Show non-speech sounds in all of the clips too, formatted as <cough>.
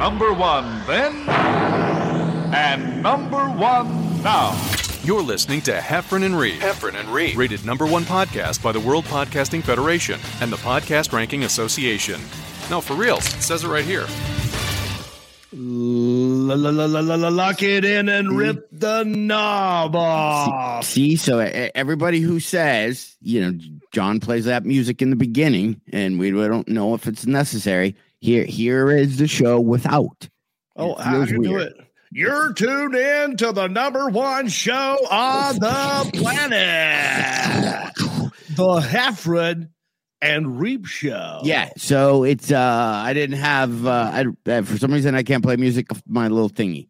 number one then, and number one now. You're listening to Heffron and Reep. Heffron and Reep. Rated number one podcast by the World Podcasting Federation and the Podcast Ranking Association. No, for reals, it says it right here. La, la, la, la, la, la, lock it in and mm. rip the knob off. See, so everybody who says, you know, John plays that music in the beginning, and we don't know if it's necessary. Here, here is the show without. Oh, how you do it? You're tuned in to the number one show on the planet, the Heffron and Reep Show. Yeah, so it's uh I didn't have uh, I uh, for some reason I can't play music off my little thingy.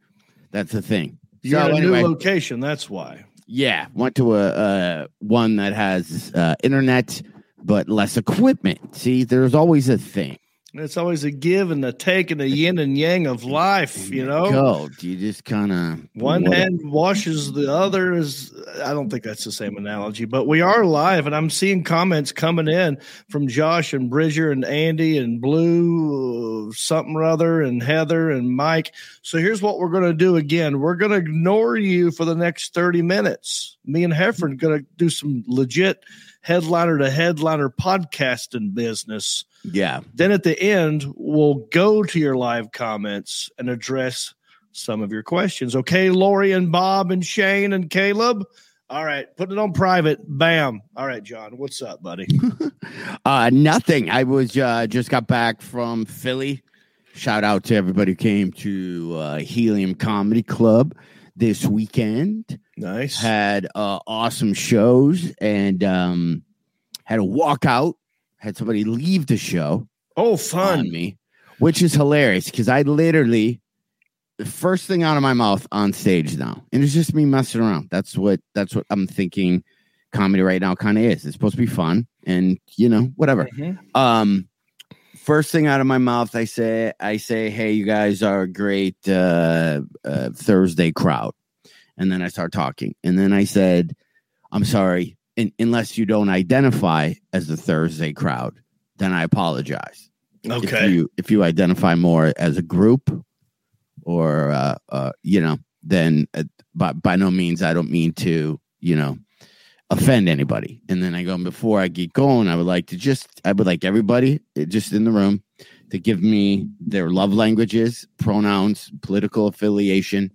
That's the thing. you're so a anyway, new location. That's why. yeah, went to a uh one that has uh internet but less equipment. See, there's always a thing. It's always a give and a take and a yin and yang of life. You know, Go. You just kind of one hand washes the other. Is I don't think that's the same analogy, but we are live, and I'm seeing comments coming in from Josh and Bridger and Andy and Blue, something or other, and Heather and Mike. So here's what we're going to do again. We're going to ignore you for the next 30 minutes. Me and Heffron going to do some legit headliner to headliner podcasting business. Yeah. Then at the end, we'll go to your live comments and address some of your questions. Okay, Lori and Bob and Shane and Caleb. All right, put it on private. Bam. All right, John, what's up, buddy? <laughs> Uh nothing. I was uh just got back from Philly. Shout out to everybody who came to uh Helium Comedy Club this weekend. Nice. had uh, awesome shows and um, had a walkout. Had somebody leave the show Oh, fun. me, which is hilarious because I literally the first thing out of my mouth on stage now, and it's just me messing around. That's what that's what I'm thinking. Comedy right now kind of is. It's supposed to be fun, and you know whatever. Mhm. Um, first thing out of my mouth, I say, I say, hey, you guys are a great uh, uh, Thursday crowd, and then I start talking, and then I said, I'm sorry, in, unless you don't identify as the Thursday crowd, then I apologize. Okay. If you if you identify more as a group, or uh, uh, you know, then uh, by by no means I don't mean to, you know offend anybody. And then I go, before I get going, I would like to just, I would like everybody eh, just in the room to give me their love languages, pronouns, political affiliation,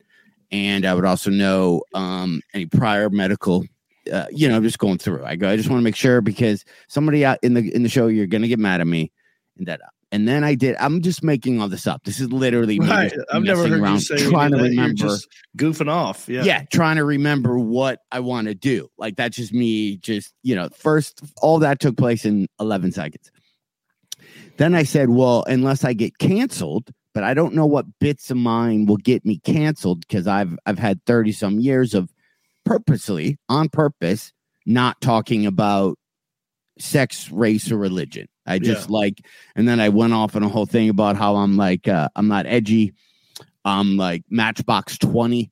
and I would also know um, any prior medical. Uh, you know, just going through. I go. I just want to make sure because somebody out in the in the show, you're gonna get mad at me, and that. And then I did. I'm just making all this up. This is literally me Right. just I've never heard around, you say trying to remember goofing off. Yeah. yeah. trying to remember what I want to do. Like that's just me, just you know, first all that took place in 11 seconds. Then I said, well, unless I get canceled, but I don't know what bits of mine will get me canceled because I've I've had 30 some years of purposely on purpose not talking about sex, race, or religion. I just like, and then I went off on a whole thing about how I'm like, uh, I'm not edgy. I'm like Matchbox 20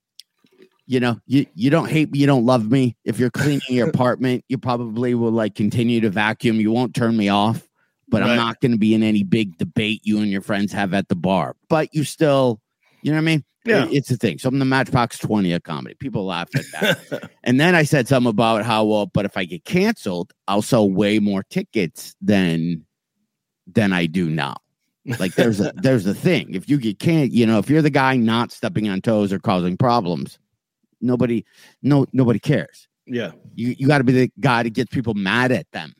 you know, you, you don't hate me, you don't love me. If you're cleaning your <laughs> apartment, you probably will like continue to vacuum. You won't turn me off, but Right. I'm not going to be in any big debate you and your friends have at the bar. But you still, you know what I mean? Yeah. It- it's a thing. So I'm the Matchbox 20 of comedy. People laugh at that. <laughs> and then I said something about how, well, but if I get canceled, I'll sell way more tickets than than I do now. Like there's a <laughs> there's a thing. If you get can't, you know, if you're the guy not stepping on toes or causing problems, nobody no nobody cares. yeah. You you got to be the guy that gets people mad at them.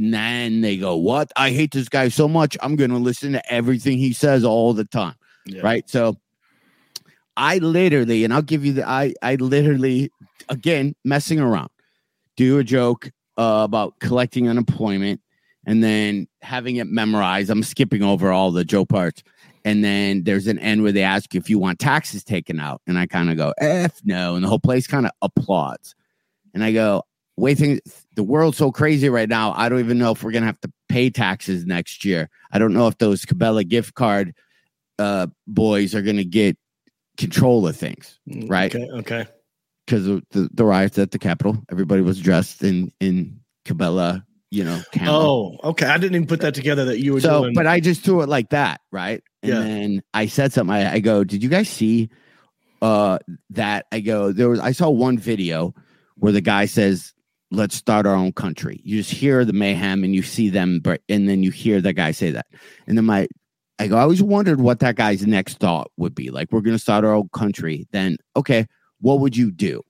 And then they go, "What? I hate this guy so much. I'm going to listen to everything he says all the time." Yeah. Right? So I literally and I'll give you the I I literally again messing around. Do a joke uh, about collecting unemployment and then having it memorized. I'm skipping over all the joke parts. And then there's an end where they ask you if you want taxes taken out. And I kind of go, F no. And the whole place kind of applauds. And I go, wait, things, the world's so crazy right now. I don't even know if we're going to have to pay taxes next year. I don't know if those Cabela gift card uh, boys are going to get control of things Right. Okay. Okay. because of the, the riots at the Capitol. Everybody was dressed in, in Cabela, you know, camo. Oh, okay. I didn't even put that together that you were so, doing. but I just threw it like that, right? And Yeah. then I said something. I, I go, "Did you guys see uh that?" I go, "There was." I saw one video where the guy says, "Let's start our own country." You just hear the mayhem, and you see them, but and then you hear that guy say that, and then my. I go, I always wondered what that guy's next thought would be. Like, we're going to start our own country. Then, okay, what would you do?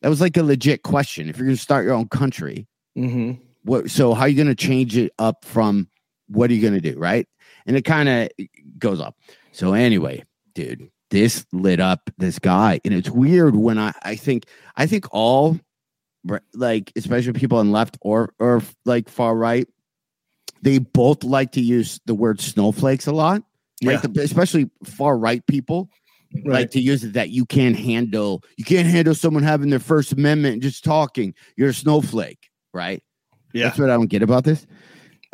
That was like a legit question. If you're going to start your own country, Mhm. what so how are you going to change it up from what are you going to do right and it kind of goes up so anyway dude this lit up this guy and it's weird when i i think i think all like especially people on left or or like far right they both like to use the word snowflakes a lot Yeah. right The- especially far right people like to use it that you can't handle you can't handle someone having their first amendment and just talking you're a snowflake right Yeah. that's what I don't get about this.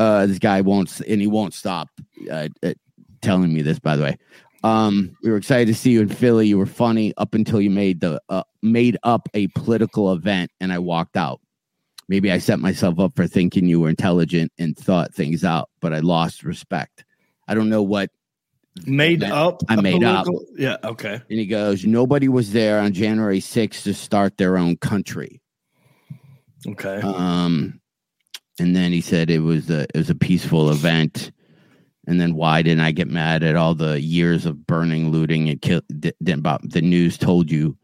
Uh, this guy won't, and he won't stop uh, uh, telling me this. By the way, um, we were excited to see you in Philly. You were funny up until you made the uh, made up a political event, and I walked out. Maybe I set myself up for thinking you were intelligent and thought things out, but I lost respect. I don't know what. Made Man, up. I made up. Yeah. Okay. And he goes, nobody was there on January 6th to start their own country. Okay. Um, and then he said it was a it was a peaceful event. And then why didn't I get mad at all the years of burning, looting, and kill? d- d- About the news told you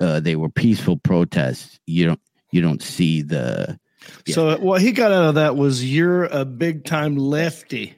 uh, they were peaceful protests. You don't you don't see the yeah. So what he got out of that was you're a big time lefty.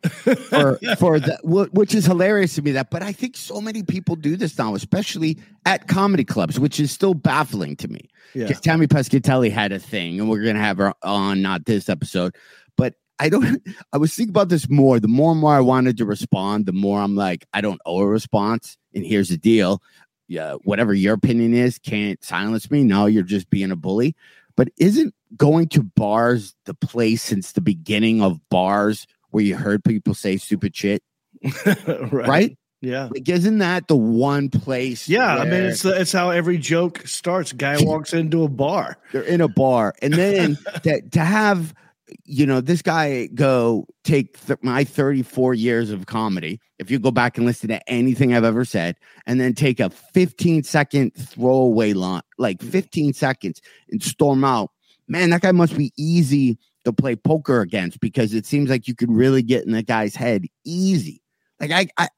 <laughs> for for the which is hilarious to me that but i think so many people do this now especially at comedy clubs which is still baffling to me Yeah. tammy pescatelli had a thing and we're gonna have her on not this episode but i don't <laughs> i was thinking about this more the more and more i wanted to respond the more i'm like i don't owe a response and here's the deal yeah whatever your opinion is can't silence me no you're just being a bully but isn't going to bars the place since the beginning of bars where you heard people say stupid shit, <laughs> right. right? Yeah. Like, isn't that the one place? Yeah. I mean, it's it's how every joke starts. Guy <laughs> walks into a bar. they're in a bar, and then <laughs> to, to have, you know, this guy go take th- my 34 years of comedy. If you go back and listen to anything I've ever said, and then take a 15 second throwaway line, like mm. 15 seconds, and storm out, man, that guy must be easy to play poker against because it seems like you could really get in that guy's head easy. Like I, I,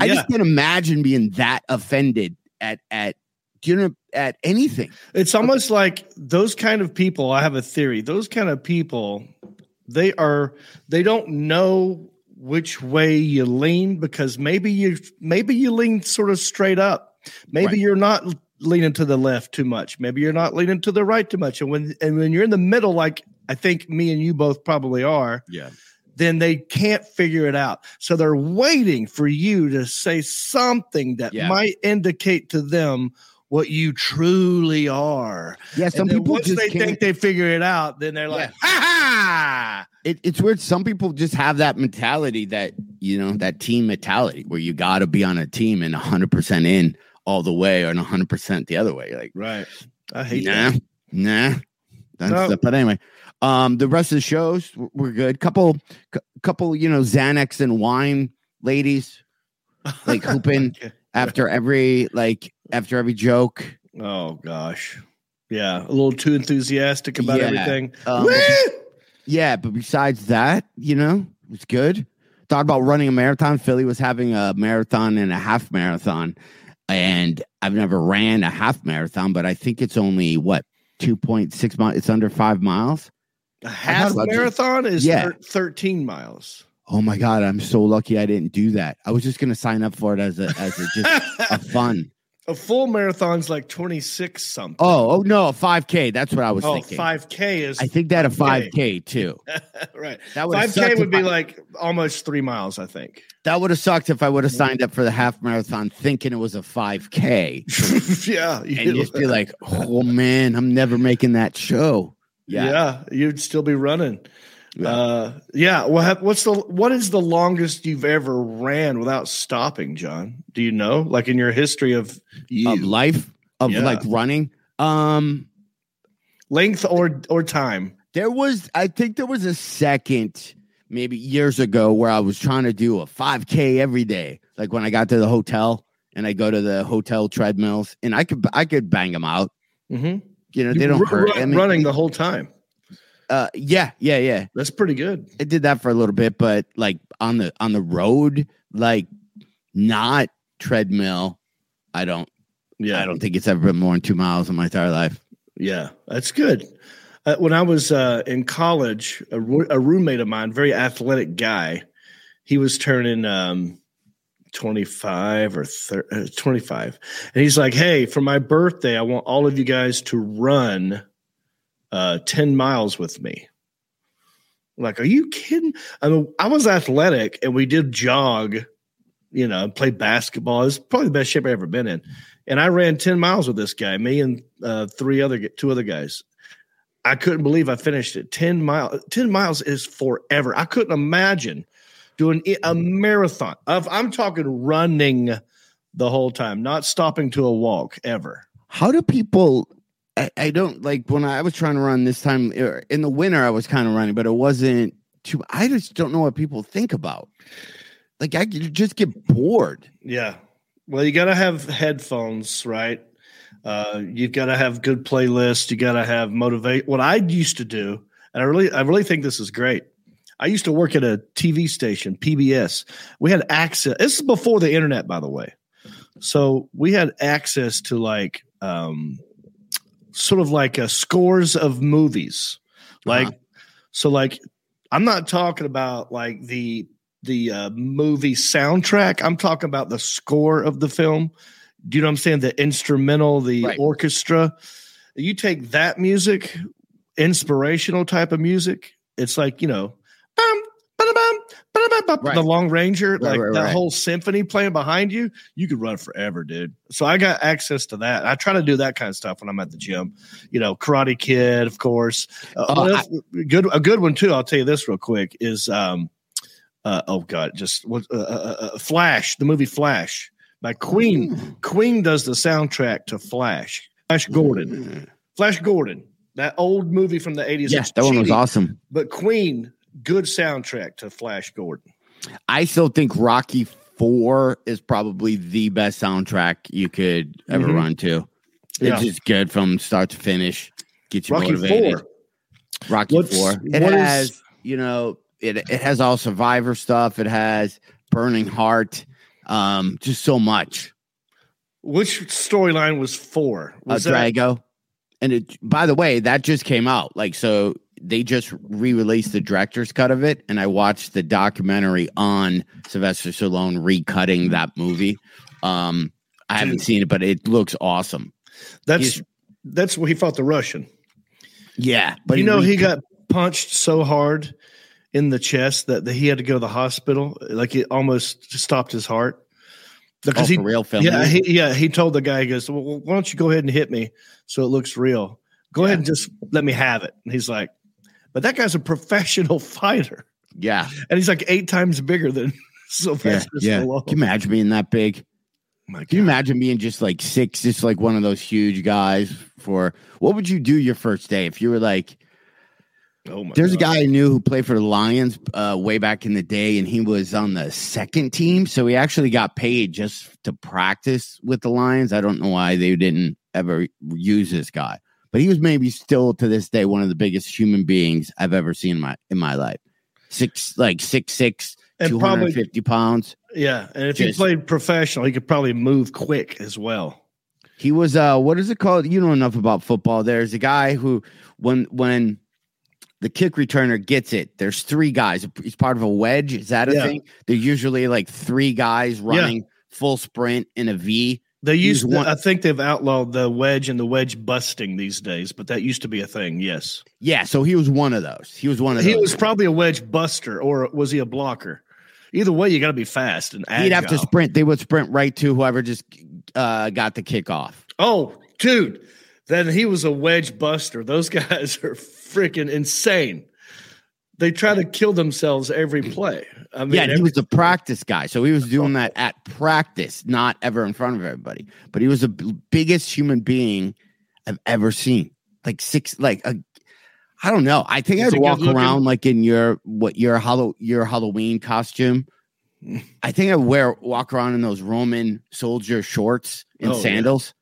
I Yeah. just can't imagine being that offended at at know at anything. It's almost like those kind of people. I have a theory. Those kind of people, they are they don't know which way you lean because maybe you maybe you lean sort of straight up. Maybe Right. you're not leaning to the left too much. Maybe you're not leaning to the right too much. And when and when you're in the middle, like I think me and you both probably are, Yeah. then they can't figure it out. So they're waiting for you to say something that Yeah. might indicate to them what you truly are. Yeah. Some And people once just they can't. think they figure it out, then they're like, Yeah. ha ha. it, it's weird. Some people just have that mentality that you know that team mentality where you got to be on a team and 100 percent in all the way or 100 percent the other way. Like, Right. I hate nah, that. nah. That's No. but anyway, um, the rest of the shows were good. Couple, cou- couple, you know, Xanax and wine ladies like <laughs> hooping after every like after every joke. Oh gosh. Yeah. A little too enthusiastic about Yeah. everything. Um, Yeah, but besides that, you know, it was good. Thought about running a marathon. Philly was having a marathon and a half marathon. And I've never ran a half marathon, but I think it's only what, 2.6 miles? It's under five miles. A half just- marathon is Yeah. thir- 13 miles. Oh my God, I'm so lucky I didn't do that. I was just going to sign up for it as a, as a, just <laughs> a fun. A full marathon's like 26 something. Oh, oh no, a 5K. That's what I was Oh, thinking. 5K is I think that a 5K. 5K too. <laughs> right. That would 5K would be like. like almost three miles, I think. That would have sucked if I would have signed up for the half marathon thinking it was a 5K <laughs> yeah. you and just be like, oh man, I'm never making that show. yeah. Yeah. you'd still be running. Yeah. Uh, yeah. What's the what is the longest you've ever ran without stopping, John? Do you know? Like in your history of you, Of life, of Yeah. like running. Um, length or or time? There was, I think there was a second, maybe years ago, where I was trying to do a 5K every day. Like when I got to the hotel and I go to the hotel treadmills, and I could, I could bang them out. Mm-hmm. You know, they don't hurt. I mean, running the whole time. Uh, yeah, yeah, yeah. That's pretty good. I did that for a little bit, but like on the on the road, like not treadmill. I don't. Yeah, I don't think it's ever been more than two miles in my entire life. Yeah, that's good. Uh, when I was uh, in college, a, roo- a roommate of mine, very athletic guy, he was turning um, 25 or thir- uh, 25. And he's like, Hey, for my birthday, I want all of you guys to run uh, 10 miles with me. I'm like, are you kidding? I mean, I was athletic and we did jog, you know, play basketball. It's probably the best shape I've ever been in. And I ran 10 miles with this guy, me and uh, three other, two other guys. I couldn't believe I finished it. 10 miles, 10 miles is forever. I couldn't imagine doing a marathon. I'm talking running the whole time, not stopping to a walk ever. How do people? I, I don't like when I was trying to run this time er, in the winter. I was kind of running, but it wasn't too. I just don't know what people think about. Like I just get bored. Yeah. Well, you got to have headphones, right? Uh, you've got to have good playlists. You got to have motivate. What I used to do, and I really, I really think this is great. I used to work at a TV station, PBS. We had access. This is before the internet, by the way. So we had access to like, um, sort of like a scores of movies. Like, Uh-huh. so like, I'm not talking about like the the uh, movie soundtrack. I'm talking about the score of the film. Do you know what I'm saying? The instrumental, the Right. orchestra. You take that music, inspirational type of music. It's like you know, bum, ba-da-bum, ba-da-bum, Right. the Lone Ranger, like right, that right. whole symphony playing behind you. You could run forever, dude. So I got access to that. I try to do that kind of stuff when I'm at the gym. You know, Karate Kid, of course. Uh, Oh, else- good, a good one too. I'll tell you this real quick is um, uh, oh god, just what uh, uh, uh, Flash, the movie Flash by Queen. Queen does the soundtrack to Flash. Flash Gordon, Flash Gordon, that old movie from the eighties. Yes, that one was awesome. But Queen, good soundtrack to Flash Gordon. I still think Rocky Four is probably the best soundtrack you could ever Mhm. run to. Yeah. It's just good from start to finish. Get you Rocky motivated. Four. Rocky What's- Four. It what is- has, you know, it it has all Survivor stuff. It has Burning Heart. Um, just so much. Which storyline was four? Uh, Was that Drago. And it, by the way, that just came out. Like, so they just re-released the director's cut of it, and I watched the documentary on Sylvester Stallone recutting that movie. Um, I haven't seen it, but it looks awesome. that's he's- that's where he fought the Russian. Yeah, but you know, he got punched so hard in the chest that that he had to go to the hospital. Like it almost stopped his heart. oh, Because he, real film. yeah, he, yeah, he told the guy, he goes, well, why don't you go ahead and hit me so it looks real? Go ahead and just let me have it. And he's like, but that guy's a professional <laughs> fighter, yeah, and he's like eight times bigger than <laughs> yeah, Sylvester yeah. Stallone. Can you imagine being that big? My Can you imagine being just like six, just like one of those huge guys? For what would you do your first day if you were like? Oh my There's a guy I knew who played for the Lions uh, way back in the day, and he was on the second team. So he actually got paid just to practice with the Lions. I don't know why they didn't ever use this guy, but he was maybe still to this day one of the biggest human beings I've ever seen in my in my life. Six like six six, And two probably- pounds. Yeah, and if he played professional, he could probably move quick as well. He was uh what is it called? You know enough about football. There's a guy who when when the kick returner gets it, there's three guys. He's part of a wedge. Is that a Yeah. thing? They're usually like three guys running full sprint in a V. They used, one- I think they've outlawed the wedge and the wedge busting these days, but that used to be a thing. Yes, Yeah, so he was one of those. He was one of those he those. was probably a wedge buster, or was he a blocker? Either way, you got to be fast and agile. He'd have to sprint. They would sprint right to whoever just uh, got the kickoff. Oh, dude, then he was a wedge buster. Those <laughs> guys are freaking insane. They try to kill themselves every play. I mean, yeah, and he was the practice guy. So he was doing that at practice, not ever in front of everybody. But he was the b- biggest human being I've ever seen. Like six, like a, I don't know. I think I'd walk around like in your what your Hallow your Halloween costume. <laughs> I think I wear walk around in those Roman soldier shorts and Oh, yeah. sandals.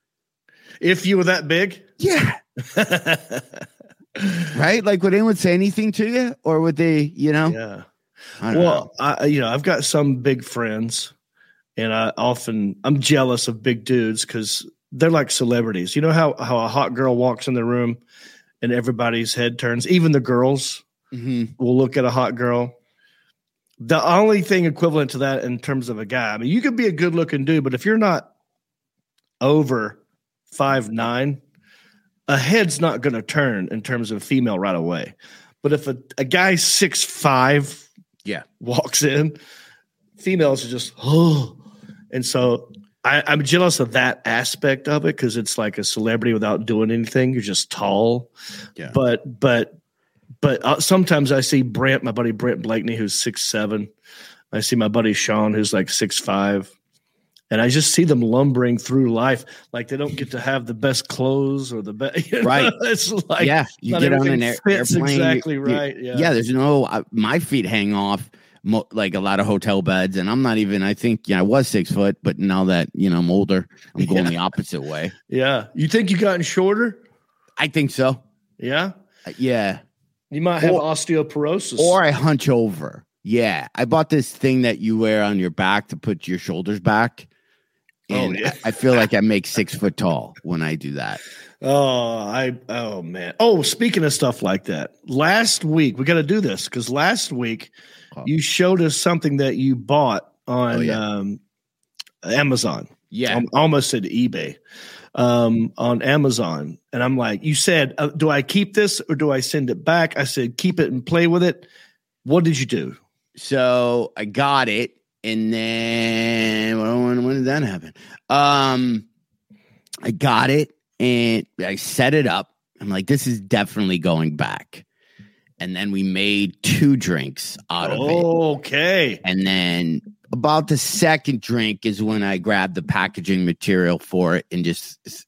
If you were that big. Yeah. <laughs> right? Like, would anyone say anything to you, or would they? You know? yeah. I don't know. Well, I you know, I've got some big friends, and I often I'm jealous of big dudes because they're like celebrities. You know how how a hot girl walks in the room, and everybody's head turns. Even the girls Mhm. will look at a hot girl. The only thing equivalent to that in terms of a guy, I mean, you could be a good looking dude, but if you're not over five nine, a head's not going to turn in terms of female right away. But if a, a guy six five, Yeah. walks in, females are just oh, and so I, I'm jealous of that aspect of it because it's like a celebrity without doing anything. You're just tall, Yeah. But but but uh, sometimes I see Brent, my buddy Brent Blakeney, who's six seven. I see my buddy Sean, who's like six five, and I just see them lumbering through life like they don't get to have the best clothes or the best. <laughs> Right. it's like yeah, you get on an air, airplane. exactly you- right. Yeah. yeah, there's no uh, my feet hang off mo- like a lot of hotel beds, and I'm not even. I think yeah, I was six foot, but now that you know I'm older, I'm <laughs> going Yeah. the opposite way. Yeah. You think you've gotten shorter? I think so. Yeah. Uh, Yeah, You might have Or- osteoporosis. or I hunch over. Yeah, I bought this thing that you wear on your back to put your shoulders back. Oh, And yeah. I feel like I make six foot tall when I do that. oh, I oh man. Oh, speaking of stuff like that, last week we got to do this because last week Oh. you showed us something that you bought on Oh, yeah. um, Amazon. Yeah, I almost said eBay. Um, on Amazon, and I'm like, you said, uh, do I keep this or do I send it back? I said, keep it and play with it. What did you do? so I got it, and then when, when did that happen? Um, I got it, and I set it up. I'm like, this is definitely going back. And then we made two drinks out of it. Okay. And then about the second drink is when I grabbed the packaging material for it and just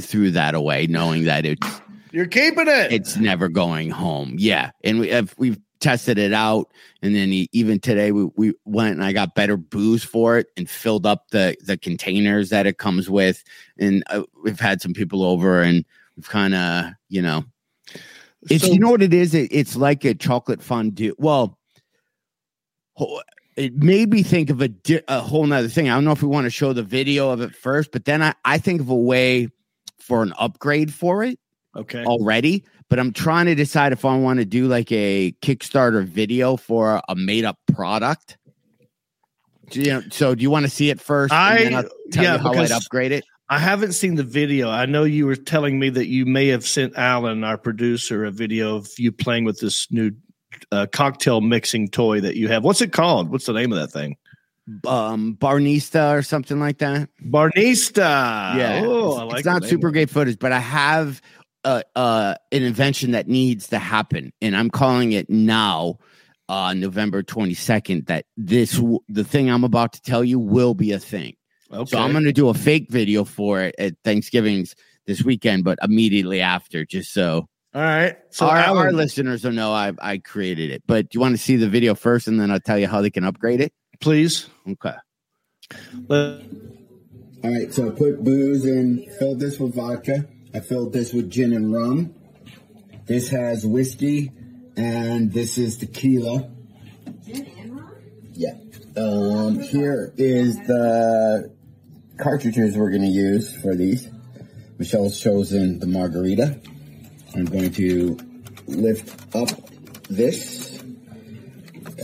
threw that away, knowing that it's You're keeping it. it's never going home. Yeah, and we have we've tested it out, and then e- even today we, we went and I got better booze for it and filled up the the containers that it comes with, and uh, we've had some people over and we've kind of you know it's So- you know what it is. It, it's like a chocolate fondue. Well, it made me think of a di- a whole nother thing. I don't know if we want to show the video of it first, but then I I think of a way for an upgrade for it okay. already, but I'm trying to decide if I want to do like a Kickstarter video for a made up product. Do you know, so do you want to see it first? and then I- I'll tell yeah, you how I'd upgrade it. I haven't seen the video. I know you were telling me that you may have sent Alan, our producer, a video of you playing with this new uh, cocktail mixing toy that you have. What's it called? What's the name of that thing? Um, Barnista or something like that. Barnista. yeah, Oh, it's, I it's like not the name super great footage, but I have uh, uh, an invention that needs to happen, and I'm calling it now. Uh, November 22nd, that this, w- the thing I'm about to tell you will be a thing. Okay. So I'm going to do a fake video for it at Thanksgiving's this weekend, but immediately after, just so, All right. So our, Alan, our listeners will know I, I created it. But do you want to see the video first and then I'll tell you how they can upgrade it? please. Okay. Let- All right, so put booze in, fill this with vodka. I filled this with gin and rum. This has whiskey, and this is tequila. Gin and rum? Yeah. Um, here is the cartridges we're going to use for these. Michelle's chosen the margarita. I'm going to lift up this,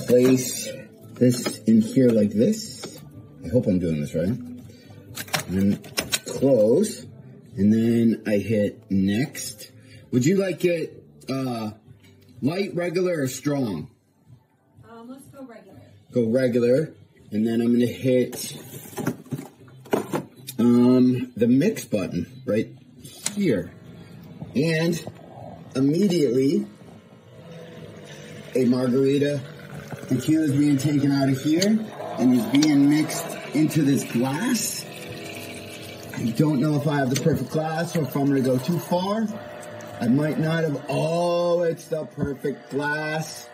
place this in here like this. I hope I'm doing this right and close, and then I hit next. Would you like it uh, light, regular, or strong? Um, let's go regular. Go regular, and then I'm gonna hit um, the mix button right here, and immediately a margarita tequila is being taken out of here and is being mixed into this glass. I don't know if I have the perfect glass or if I'm going to go too far. I might not have. Oh, it's the perfect glass.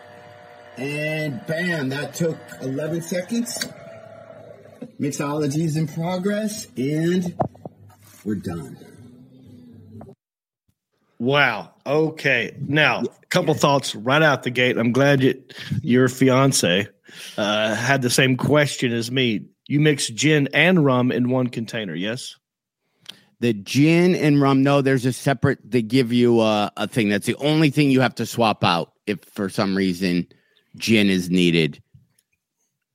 And bam, that took 11 seconds. Mixology is in progress, and we're done. Wow. Okay. Now, a couple thoughts right out the gate. I'm glad you, your fiance uh, had the same question as me. You mix gin and rum in one container, yes? The gin and rum, no, there's a separate, they give you a, a thing. That's the only thing you have to swap out if for some reason gin is needed.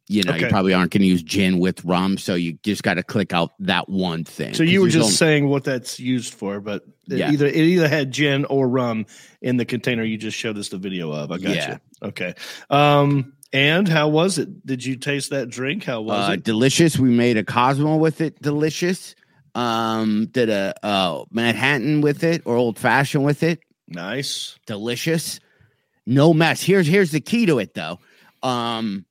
You know, you probably aren't going to use gin with rum. So you just got to click out that one thing. So you were just only- saying what that's used for, but it Yeah. either it either had gin or rum in the container you just showed us the video of. I got Yeah. you. Okay. Um, and how was it? Did you taste that drink? How was uh, it? delicious. We made a Cosmo with it. Delicious. Um, did a uh, Manhattan with it or old fashioned with it. Nice. delicious no mess here's here's the key to it though um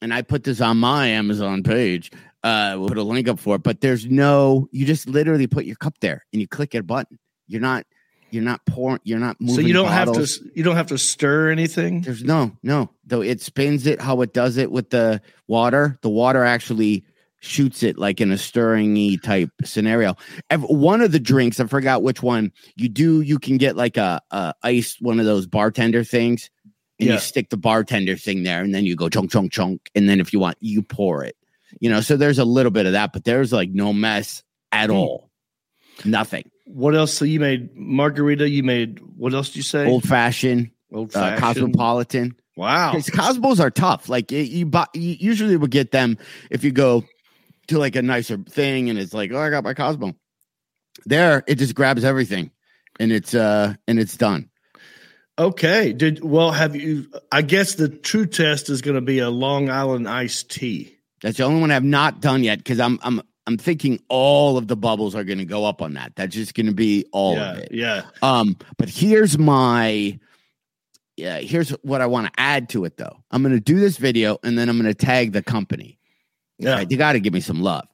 and i put this on my amazon page uh we'll put a link up for it but there's no you just literally put your cup there and you click a button you're not you're not pouring you're not moving so you don't bottles. have to you don't have to stir anything. there's no no though it spins it how it does it with the water the water actually shoots it like in a stirring type scenario Ev- one of the drinks i forgot which one you do you can get like a, a ice one of those bartender things and Yeah. you stick the bartender thing there and then you go chunk chunk chunk and then if you want you pour it you know so there's a little bit of that but there's like no mess at Hmm. all nothing What else? So you made margarita. You made what else did you say? old fashioned Old uh, fashioned. cosmopolitan Wow. Because Cosmos are tough. Like you, buy, you usually would get them if you go to like a nicer thing, and it's like, oh, I got my Cosmo. There, it just grabs everything, and it's uh, and it's done. Okay. Did well have you I guess the true test is gonna be a Long Island iced tea. That's the only one I've not done yet because I'm I'm I'm thinking all of the bubbles are going to go up on that. That's just going to be all yeah, of it. yeah. Um, but here's my yeah, here's what I want to add to it though. I'm going to do this video and then I'm going to tag the company. Yeah. Right, you got to give me some love.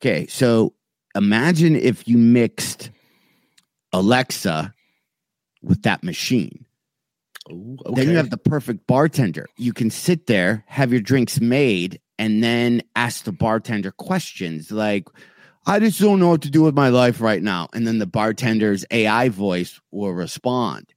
Okay, so imagine if you mixed Alexa with that machine. Ooh, Then you have the perfect bartender. You can sit there, have your drinks made, and then ask the bartender questions like, I just don't know what to do with my life right now. And then the bartender's AI voice will respond.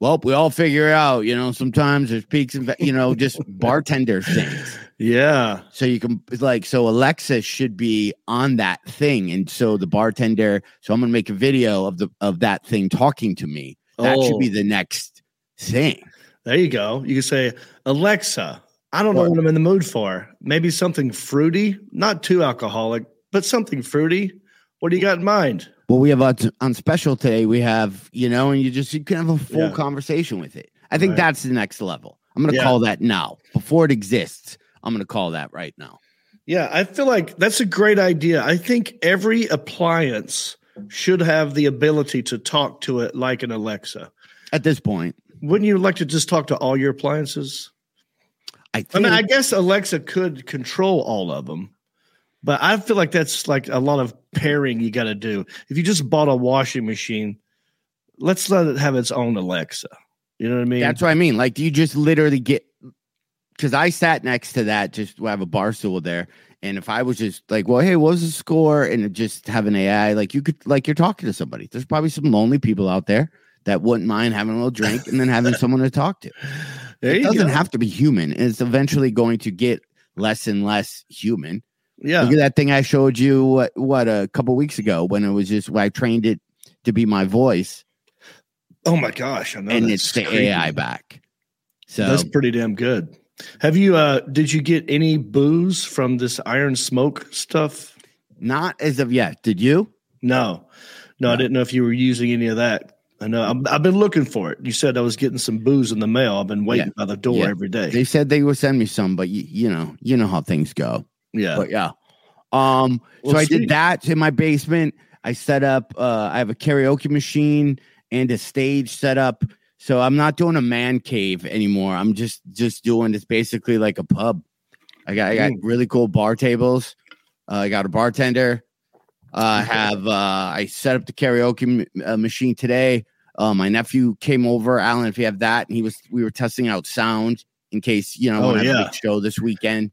Well, we all figure out, you know, sometimes there's peaks and, you know, just <laughs> bartender things. Yeah. So you can like so Alexa should be on that thing, and so the bartender. So I'm gonna make a video of the of that thing talking to me. That should be Oh. the next thing. There you go. You can say, Alexa, I don't know what I'm in the mood for. Maybe something fruity, not too alcoholic, but something fruity. What do you got in mind? Well, we have on, on special today. We have you know, and you just you can have a full Yeah. conversation with it. I think Right. that's the next level. I'm gonna Yeah. call that now before it exists. I'm gonna call that right now. Yeah, I feel like that's a great idea. I think every appliance should have the ability to talk to it like an Alexa. At this point, Wouldn't you like to just talk to all your appliances? I I mean, I guess Alexa could control all of them, but I feel like that's like a lot of pairing you got to do. If you just bought a washing machine, let's let it have its own Alexa. You know what I mean? That's what I mean. Like, do you just literally get? Because I sat next to that, just we have a bar stool there, and if I was just like, "Well, hey, what was the score?" and just have an AI, like you could, like you're talking to somebody. There's probably some lonely people out there that wouldn't mind having a little drink and then having someone to talk to. there It doesn't go. have to be human. It's eventually going to get less and less human. yeah. Look at that thing I showed you what, what a couple weeks ago when it was just when I trained it to be my voice, Oh my gosh, I know. and it's the. AI back. So That's pretty damn good. Have you uh did you get any booze from this iron smoke stuff? not as of yet. Did you? No. No, I didn't know if you were using any of that. I know I'm, I've been looking for it. You said I was getting some booze in the mail. I've been waiting by the door Yeah. every day. They said they would send me some, but you, you know, you know how things go. yeah. But yeah. Um, Well, so I sweet. did that in my basement. I set up uh I have a karaoke machine and a stage set up. So I'm not doing a man cave anymore. I'm just just doing it's basically like a pub. I got I got Mm. really cool bar tables. Uh, I got a bartender. Uh, have uh, I set up the karaoke m- uh, machine today? Uh, my nephew came over, Alan. If you have that, and he was we were testing out sound in case you know I Oh, want to have a big show this weekend.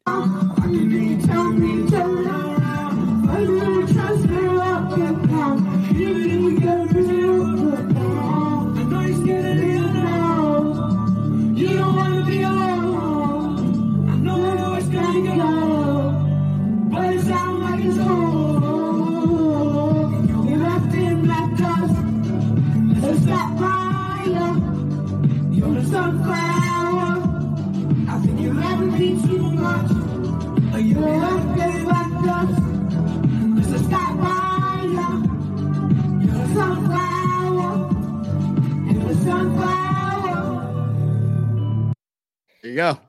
You go.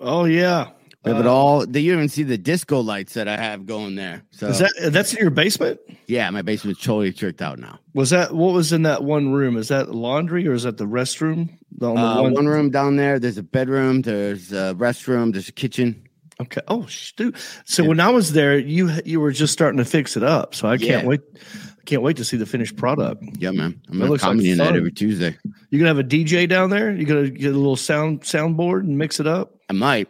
Oh yeah. We have it Uh, all. They you even see the disco lights that I have going there. So Is that that's in your basement? yeah, my basement's totally tricked out now. Was that what was in that one room? Is that laundry or is that the restroom? The, on the Uh, one- one room down there. There's a bedroom. There's a restroom. There's a kitchen. Okay. Oh, shoot. So when I was there, you you were just starting to fix it up. So I can't Yeah. wait. I can't wait to see the finished product. Yeah, man. I'm That gonna looks like night every Tuesday. You gonna have a DJ down there? You gonna get a little sound soundboard and mix it up? I might.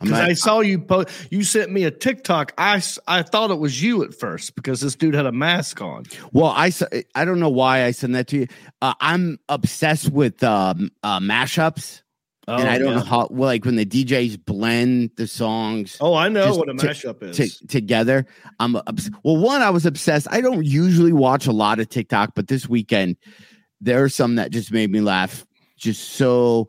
Because might. I saw you post. You sent me a TikTok. I, I thought it was you at first because this dude had a mask on. Well, I I don't know why I sent that to you. Uh, I'm obsessed with um, uh, mashups, and oh, I don't Oh, yeah. know how. Well, like when the DJs blend the songs Oh, I know what a to- mashup is. together. I'm obs- well. One, I was obsessed. I don't usually watch a lot of TikTok, but this weekend there are some that just made me laugh. Just so.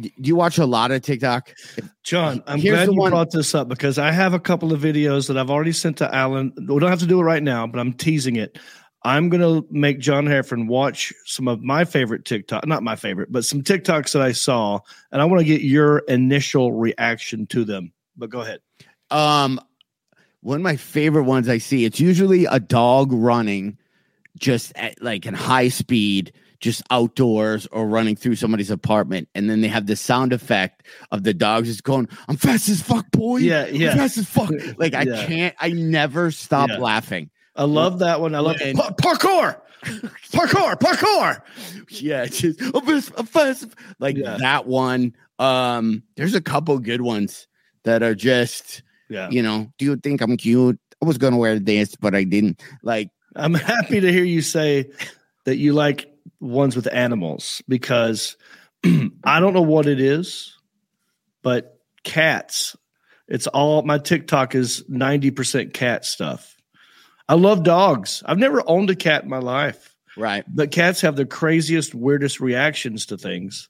Do you watch a lot of TikTok? John, I'm Here's glad you one- brought this up because I have a couple of videos that I've already sent to Alan. We don't have to do it right now, but I'm teasing it. I'm gonna make John Heffron watch some of my favorite TikTok, not my favorite, but some TikToks that I saw, and I want to get your initial reaction to them. But go ahead. Um, one of my favorite ones I see. It's usually a dog running, just at like in high speed, just outdoors or running through somebody's apartment, and then they have the sound effect of the dog just going, "I'm fast as fuck, boy. Yeah, I'm yeah. fast as fuck." <laughs> Like I Yeah. can't. I never stop Yeah. laughing. I love that one. I love And- Pa- parkour, <laughs> parkour, parkour. Yeah, just I'm fast, fast. Like Yeah. that one. Um, there's a couple good ones that are just, Yeah, you know, do you think I'm cute? I was gonna wear this, but I didn't. Like I'm happy to hear you say that you like ones with animals because <clears throat> I don't know what it is, but cats. It's all my TikTok is 90% cat stuff. I love dogs. I've never owned a cat in my life, right. but cats have the craziest, weirdest reactions to things.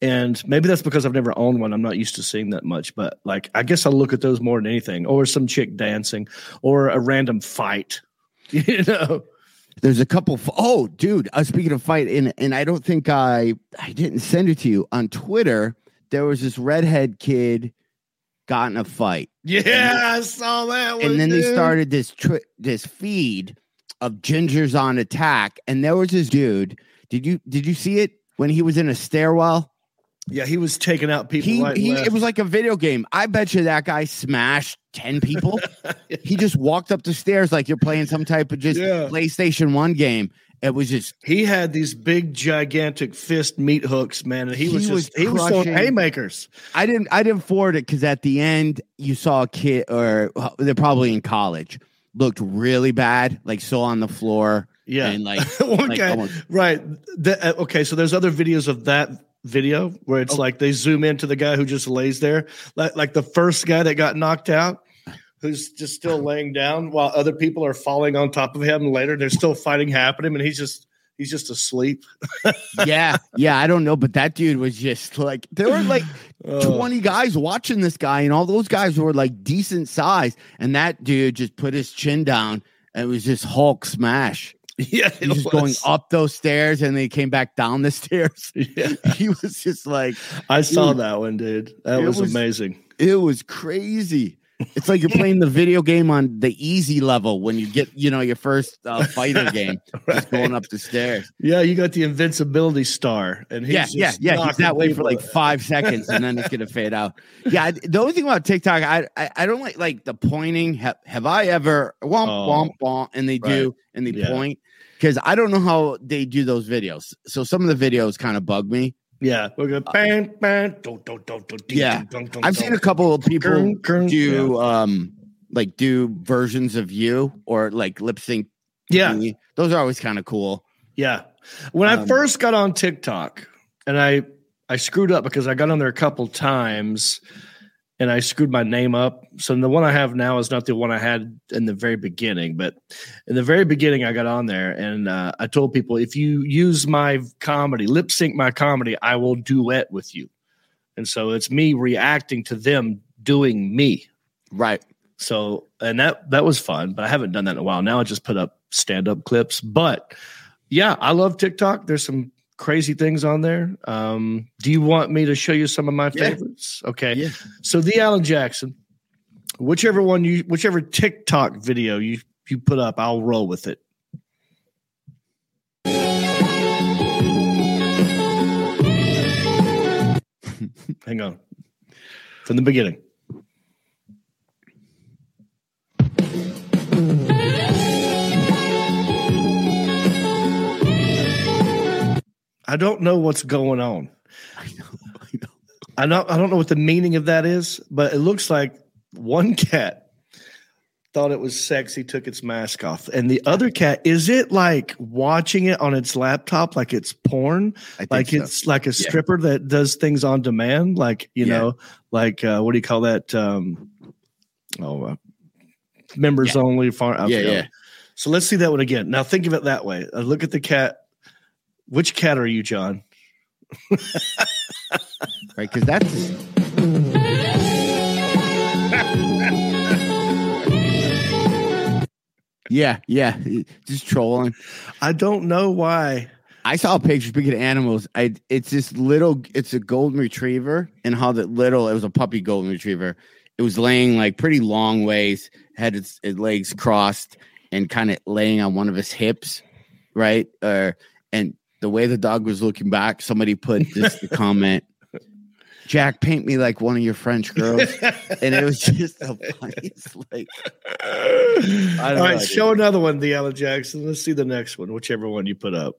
And maybe that's because I've never owned one. I'm not used to seeing that much, but like I guess I look at those more than anything, or some chick dancing, or a random fight. <laughs> You know, There's a couple. F- oh, dude. Uh, speaking of fight, and and I don't think I I didn't send it to you on Twitter. There was this redhead kid got in a fight, <laughs> Yeah, I saw that one. and then they started this tri- this feed of gingers on attack, and there was this dude. Did you did you see it when he was in a stairwell? Yeah, he was taking out people. He, right he it was like a video game. I bet you that guy smashed ten people. <laughs> he just walked up the stairs like you're playing some type of just Yeah. PlayStation One game. It was just he had these big, gigantic fist meat hooks, man, and he, He was was just he was throwing haymakers. I didn't I didn't forward it because at the end you saw a kid or they're probably in college looked really bad, like so on the floor. Yeah, and like, <laughs> one like right? The- uh, okay, so there's other videos of that video where Oh. it's like they zoom into the guy who just lays there, like like the first guy that got knocked out. Who's just still laying down while other people are falling on top of him later? There's still fighting happening, and he's just he's just asleep. <laughs> yeah, yeah, I don't know, but that dude was just like there were like Oh. 20 guys watching this guy, and all those guys were like decent size, and that dude just put his chin down and it was just Hulk smash. <laughs> Yeah, He was just going up those stairs and then he came back down the <laughs> stairs. Yeah. He was just like I saw that one, dude. That was, was- amazing. it was crazy. It's like you're playing the video game on the easy level when you get, you know, your first uh, <laughs> fighter game, just going up the stairs. Yeah, you got the invincibility star, and he's yeah, just yeah, yeah. He's that way for like five seconds, and then it's gonna <laughs> fade out. Yeah, the only thing about TikTok, I I, I don't like like the pointing. Have, have I ever womp Oh, womp womp, and they do and they Yeah. point because I don't know how they do those videos. So some of the videos kind of bug me. Yeah, we're gonna bang, bang, dun, dun, dun, dun, ding, Yeah. dun, dun, I've seen a couple of people do um like do versions of you or like lip sync. Yeah, those are always kind of cool. yeah. When I Um, first got on TikTok, and I I screwed up because I got on there a couple times, and I screwed my name up. So the one I have now is not the one I had in the very beginning. But in the very beginning, I got on there, and uh, I told people if you use my comedy, lip sync my comedy, I will duet with you. And so it's me reacting to them doing me. Right. So and that that was fun, but I haven't done that in a while. Now I just put up stand up clips. But yeah, I love TikTok. There's some crazy things on there. Um, do you want me to show you some of my Yeah. favorites? Okay. Yeah. So the Alan Jackson, whichever one you whichever TikTok video you you put up, I'll roll with it. <laughs> Hang on. From the beginning. I don't know what's going on. I know. I know. I don't I don't know what the meaning of that is, but it looks like one cat thought it was sexy, took its mask off. And the other cat, is it like watching it on its laptop like it's porn? I Like so. it's like a stripper that does things on demand, like you Yeah. know, like uh, what do you call that? Um, oh, uh, members only. Farm. Yeah, yeah. So let's see that one again. Now think of it that way. Uh, look at the cat. Which cat are you, John? right? Because that's <laughs> yeah, yeah, just trolling. I don't know why. I saw a picture. Speaking of animals, I it's this little. It's a golden retriever, and how that little. It was a puppy golden retriever. It was laying like pretty long ways, had its, its legs crossed, and kind of laying on one of his hips, right? Uh, and the way the dog was looking back, somebody put this comment. Jack, paint me like one of your French girls, and it was just the funniest. Like, All right, show another one, the Alan Jackson. Let's see the next one, whichever one you put up.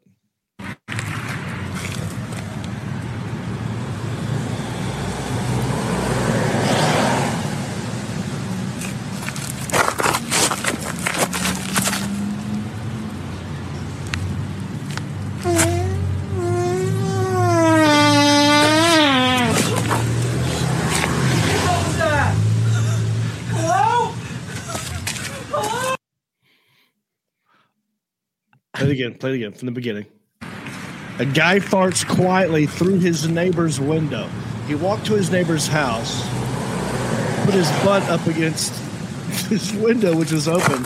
Play it again. Play it again from the beginning. A guy farts quietly through his neighbor's window. He walked to his neighbor's house, put his butt up against <laughs> his window, which was open,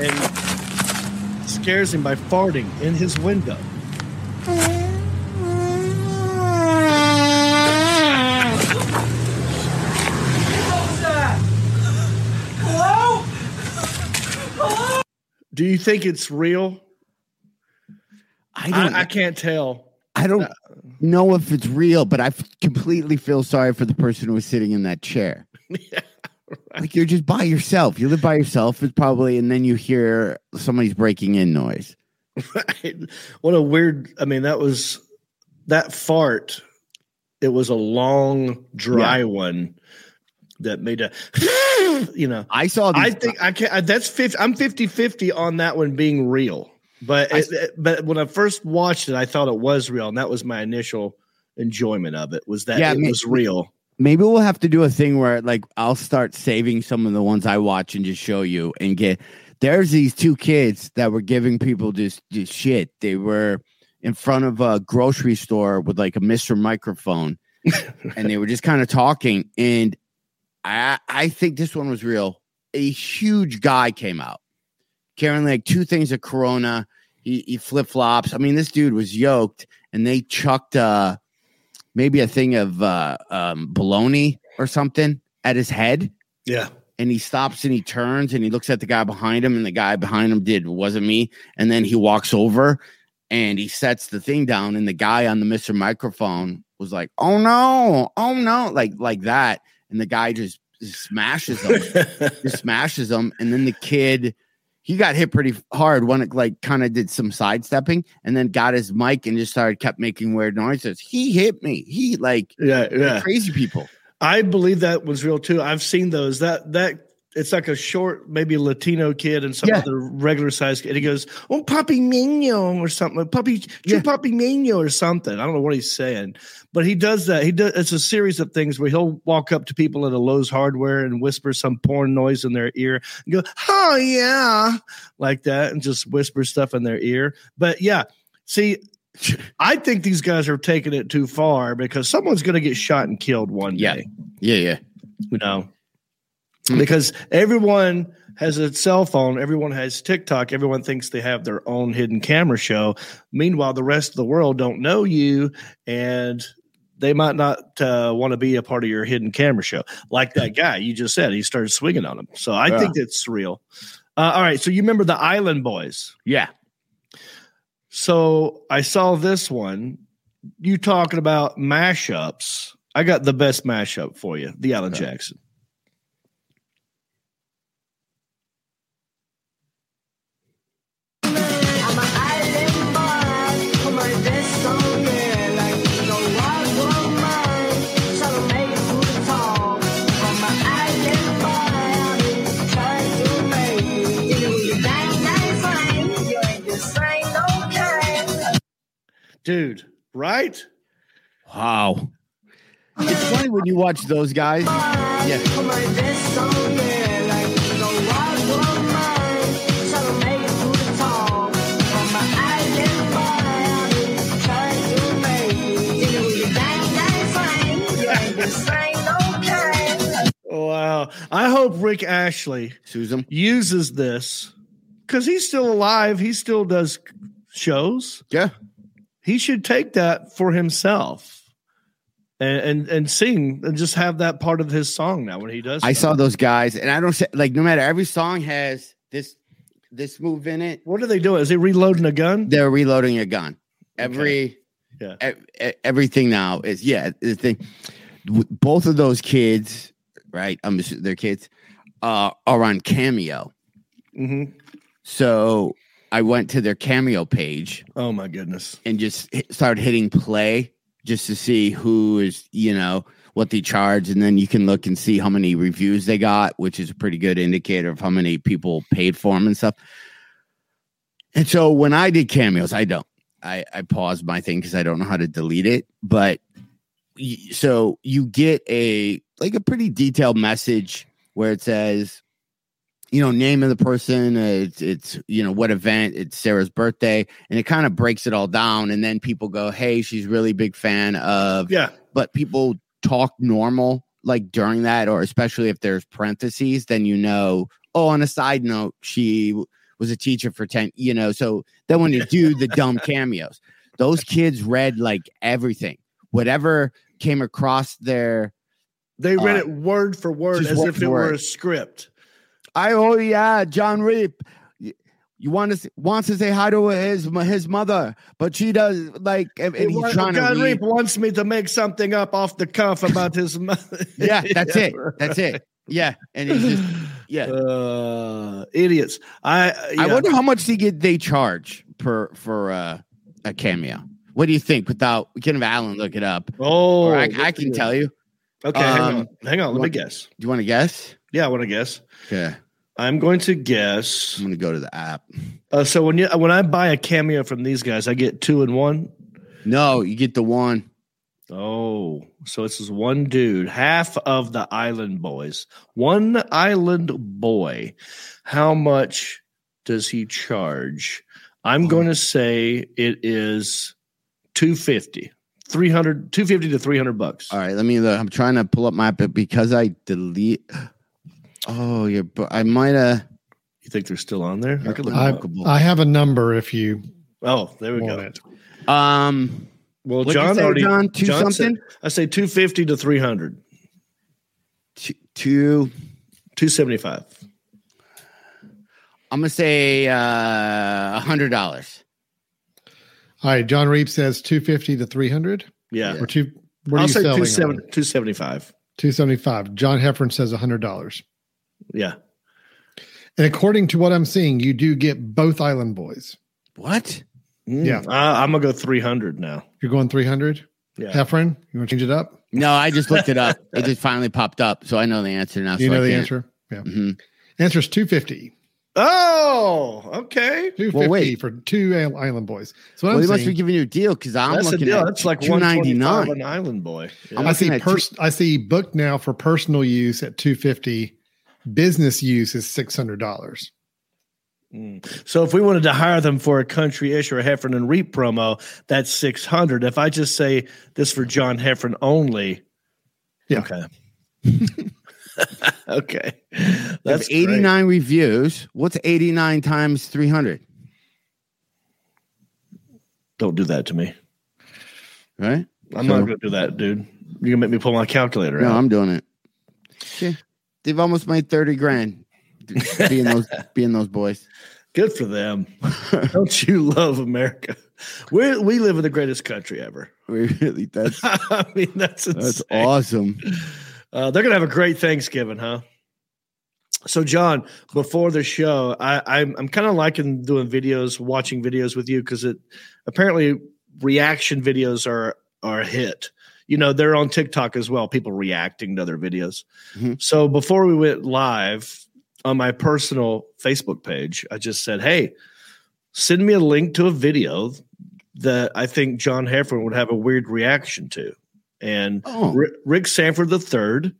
and scares him by farting in his window. Do you think it's real? I don't. I, I can't tell. I don't uh, know if it's real, but I f- completely feel sorry for the person who was sitting in that chair. <laughs> Like you're just by yourself. You live by yourself. It's probably, and then you hear somebody's breaking in noise. Right? What a weird. I mean, that was that fart. It was a long, dry one that made a. <laughs> You know, I saw. These, I think I can't. I- That's 50, I'm 50 50 on that one being real. But I- it, but when I first watched it, I thought it was real, and that was my initial enjoyment of it. Was that Yeah, it was real? maybe we'll have to do a thing where, like, I'll start saving some of the ones I watch and just show you and get. There's these two kids that were giving people just, just shit. They were in front of a grocery store with like a Mr. Microphone, <laughs> and they were just kind of talking. And I, I think this one was real. A huge guy came out carrying like two things of Corona. He, he flip flops. I mean, this dude was yoked, and they chucked uh maybe a thing of uh um bologna or something at his head. Yeah. and he stops and he turns and he looks at the guy behind him and the guy behind him did wasn't me and then he walks over and he sets the thing down and the guy on the Mr. Microphone was like, "Oh no. Oh no." Like like that and the guy just, just smashes him. <laughs> just smashes him and then the kid he got hit pretty hard when it like kind of did some sidestepping and then got his mic and just started kept making weird noises. He hit me. He like yeah, yeah. crazy people. I believe that was real too. I've seen those. That that it's like a short, maybe Latino kid and some Yeah. other regular sized kid. He goes, "Oh, Papi Mino" or something, "Papi Yeah. Papi Mino" or something. I don't know what he's saying, but he does that. He does. It's a series of things where he'll walk up to people at a Lowe's Hardware and whisper some porn noise in their ear and go, "Oh yeah," like that, and just whisper stuff in their ear. But yeah, see. I think these guys are taking it too far because someone's going to get shot and killed one Yeah. day Yeah, yeah. you know, Hmm. because everyone has a cell phone, everyone has TikTok, everyone thinks they have their own hidden camera show. Meanwhile, the rest of the world don't know you and they might not uh, want to be a part of your hidden camera show. Like that <laughs> guy you just said, he started swinging on him. So I Yeah. think it's real. Uh, all right. So you remember the Island Boys? Yeah. So I saw this one. You talking about mashups. I got the best mashup for you, the Alan Jackson. Dude, right? Wow. It's funny when you watch those guys. Yeah. Put my vest on, yeah, like the walls were mine, trying to make it through the tall. I'm an island boy, I'm trying to make it. Even when you bang, bang, fine, you ain't the same, no kind. Wow. I hope Rick Astley Susan. uses this because he's still alive. He still does shows. Yeah. He should take that for himself and and, and sing and just have that part of his song now when he does. I saw those guys, and I don't say like no matter every song has this this move in it. What are they doing? Is he reloading a gun? They're reloading a gun. Every Yeah. e- everything now is yeah. The thing, both of those kids, right? I'm just, they're kids, uh, are on Cameo. hmm So I went to their Cameo page Oh my goodness. and just hit, started hitting play just to see who is you know what they charge. And then you can look and see how many reviews they got which is a pretty good indicator of how many people paid for them and stuff. And so when i did cameos i don't i i paused my thing because i don't know how to delete it. But so you get a like a pretty detailed message where it says you know name of the person uh, it's, it's you know what event it's sarah's birthday and it kind of breaks it all down and then people go hey she's really big fan of Yeah. but people talk normal like during that or especially if there's parentheses then you know oh on a side note she was a teacher for 10 you know so then when you do the dumb cameos those kids read like everything whatever came across their They read Uh, it word for word as word if it were a script. I oh yeah, John Reep. You want to wants to say hi to his his mother, but she does like and, and he's trying to God read. Reap wants me to make something up off the cuff about his mother. <laughs> Yeah, that's it. <laughs> That's it. Yeah, and he's just yeah. Uh, idiots. I I wonder how much they get they charge per for uh, a cameo. What do you think? Without we can have Alan look it up, Oh, or I, I can tell you. Okay, hang Um, on. Hang on. Let me what- guess. Do you want to guess? Yeah, I want to guess. Okay, I'm going to guess. I'm gonna go to the app. Uh, so when you when I buy a cameo from these guys, I get two and one. No, you get the one. Oh, so this is one dude, half of the Island Boys, one Island Boy. How much does he charge? I'm going to say it is 250, 300, 250 to 300 bucks. All right, let me. Look. I'm trying to pull up my but because I delete. Oh, yeah, but I might have. You think they're still on there? I look I. I have a number if you Oh, there we go. it. Um, Well, What'd you John say, already. John? Two John said- I say 250 to 300. two, two Two seventy five. I'm gonna say uh, a hundred dollars. All right, John Reep says two fifty to three hundred. Yeah. Or two. What I'll you say selling? 270 275. Two seventy five. John Heffron says hundred dollars. Yeah. And according to what I'm seeing, you do get both Island Boys. What? Yeah. Uh, I'm gonna go three hundred now. You're going three hundred. Yeah. Heffron, you want to change it up? No, I just looked it up. it just finally popped up, so I know the answer now. you so I know the can't- answer. Yeah. Mhm. Answer is two fifty. Oh, okay. Two fifty Well, wait. for two Island Boys. So what Well, I'm he must saying, be giving you a deal because I'm That's a looking deal. at That's like two one ninety ninety nine nine. an Island Boy. Yeah. I see looking at pers- I see booked now for personal use at two fifty. Business use is six hundred dollars. Mm. So if we wanted to hire them for a country ish or a Heffron and Reap promo, that's six hundred. If I just say this for John Heffron only, Yeah. okay, <laughs> okay, That's 89 great. reviews. What's eighty nine times three hundred? Don't do that to me. Right? I'm So- not going to do that, dude. You're gonna make me pull my calculator No, out. I'm doing it. Yeah. They've almost made thirty grand being those <laughs> being those boys. Good for them. <laughs> Don't you love America? We we live in the greatest country ever. We really that's <laughs> I mean, that's that's awesome. Uh, they're gonna have a great Thanksgiving, huh? So, John, before the show, I, I'm I'm kind of liking doing videos, watching videos with you because it apparently reaction videos are are a hit. You know, they're on TikTok as well. People reacting to other videos. Mhm. So before we went live on my personal Facebook page, I just said, "Hey, send me a link to a video that I think John Heffron would have a weird reaction to." And Oh. Rick, Rick Sanford III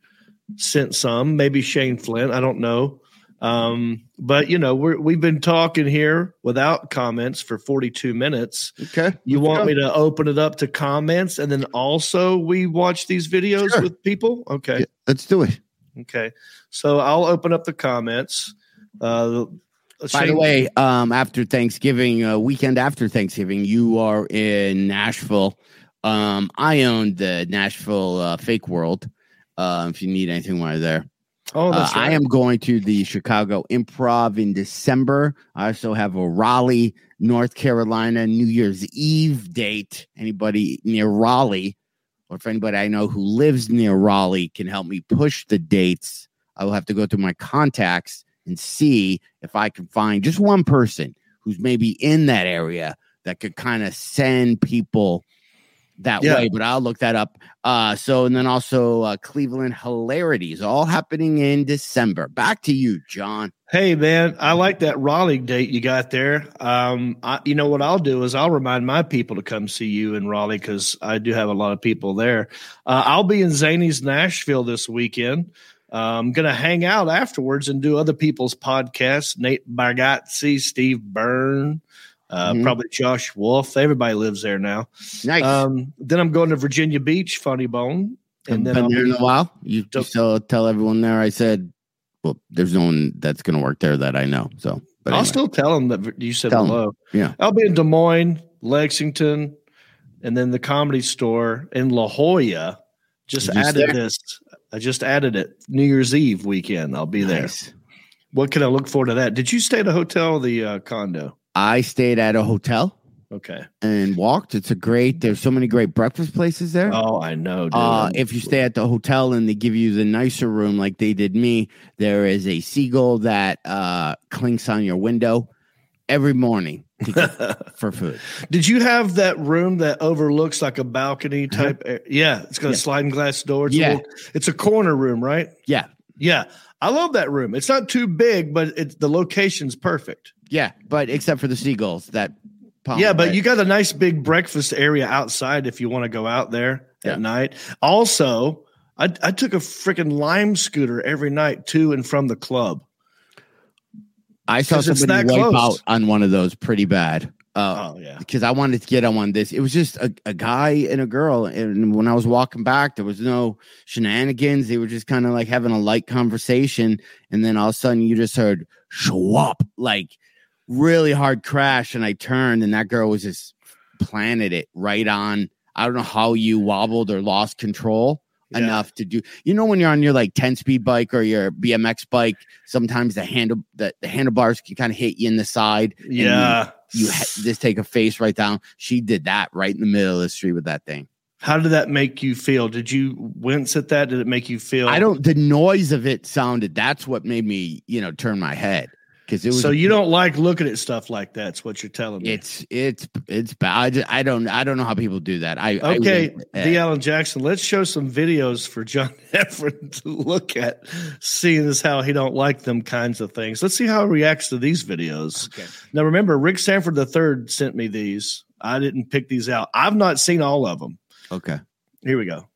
sent some, maybe Shane Flint. I don't know. Um, but you know, we're, we've been talking here without comments for 42 minutes. Okay. You want me to open it up to comments and then also we watch these videos Sure. with people? Okay. Yeah, let's do it. Okay. So I'll open up the comments. Uh, By the way, um, after Thanksgiving, uh, weekend after Thanksgiving, you are in Nashville. Um, I own the Nashville uh, Fake World. Uh, if you need anything while you're there, oh, uh, right. I am going to the Chicago Improv in December. I also have a Raleigh, North Carolina New Year's Eve date. Anybody near Raleigh, or if anybody I know who lives near Raleigh can help me push the dates, I will have to go through my contacts and see if I can find just one person who's maybe in that area that could kind of send people that Yeah. way. But I'll look that up. Uh, so and then also uh, Cleveland Hilarities, all happening in December. Back to you, John. Hey man, I like that Raleigh date you got there. Um, I, you know what I'll do is I'll remind my people to come see you in Raleigh because I do have a lot of people there. Uh, I'll be in Zanies Nashville this weekend. Uh, I'm gonna hang out afterwards and do other people's podcasts. Nate Bargatze, Steve Byrne, uh, Mhm. probably Josh Wolf. Everybody lives there now. Nice. Um, then I'm going to Virginia Beach, Funny Bone, and then been I'll there in a while. You, Don't- still tell everyone there. I said, well, there's no one that's going to work there that I know. So, but I'll anyway. still tell them that you said Tell hello. Yeah. I'll be in Des Moines, Lexington, and then the comedy store in La Jolla. Just added there? this. I just added it. New Year's Eve weekend. I'll be there. Nice. What can I look forward to that? Did you stay at a hotel the uh, condo? I stayed at a hotel Okay. and walked. It's a great. There's so many great breakfast places there. Oh, I know. Dude. Uh, if you stay at the hotel and they give you the nicer room like they did me, there is a seagull that uh, clinks on your window every morning <laughs> for food. Did you have that room that overlooks like a balcony type? a- Yeah, it's got Uh-huh. Yeah. a sliding glass door. It's Yeah. a little, it's a corner room, right? Yeah, Yeah, I love that room. It's not too big, but it's the location's perfect. Yeah, but except for the seagulls that. pollinate, Yeah, but right? you got a nice big breakfast area outside if you want to go out there Yeah. at night. Also, I, I took a freaking lime scooter every night to and from the club. I saw somebody wipe close. out on one of those pretty bad. Uh, Oh yeah, because I wanted to get on one. This it was just a, a guy and a girl, and when I was walking back, there was no shenanigans. They were just kind of like having a light conversation, and then all of a sudden you just heard schwap, like really hard crash, and I turned, and that girl was just planted it right on. I don't know how you wobbled or lost control Yeah. enough to do. You know, when you're on your like 10 speed bike or your BMX bike, sometimes the handle the, the handlebars can kind of hit you in the side. and you- Yeah. you, ha- just take a face right down. She did that right in the middle of the street with that thing. How did that make you feel? Did you wince at that? Did it make you feel? I don't. The noise of it sounded. That's what made me, you know, turn my head because it was. So you don't like looking at stuff like that's what you're telling me. It's it's it's bad. I, just- I don't I don't know how people do that. I I Okay, really- D. Allen Jackson. Let's show some videos for John <laughs> Heffron to look at, seeing as how he don't like them kinds of things. Let's see how he reacts to these videos. Okay. Now, remember, Rick Sanford III sent me these. I didn't pick these out. I've not seen all of them. okay. Here we go.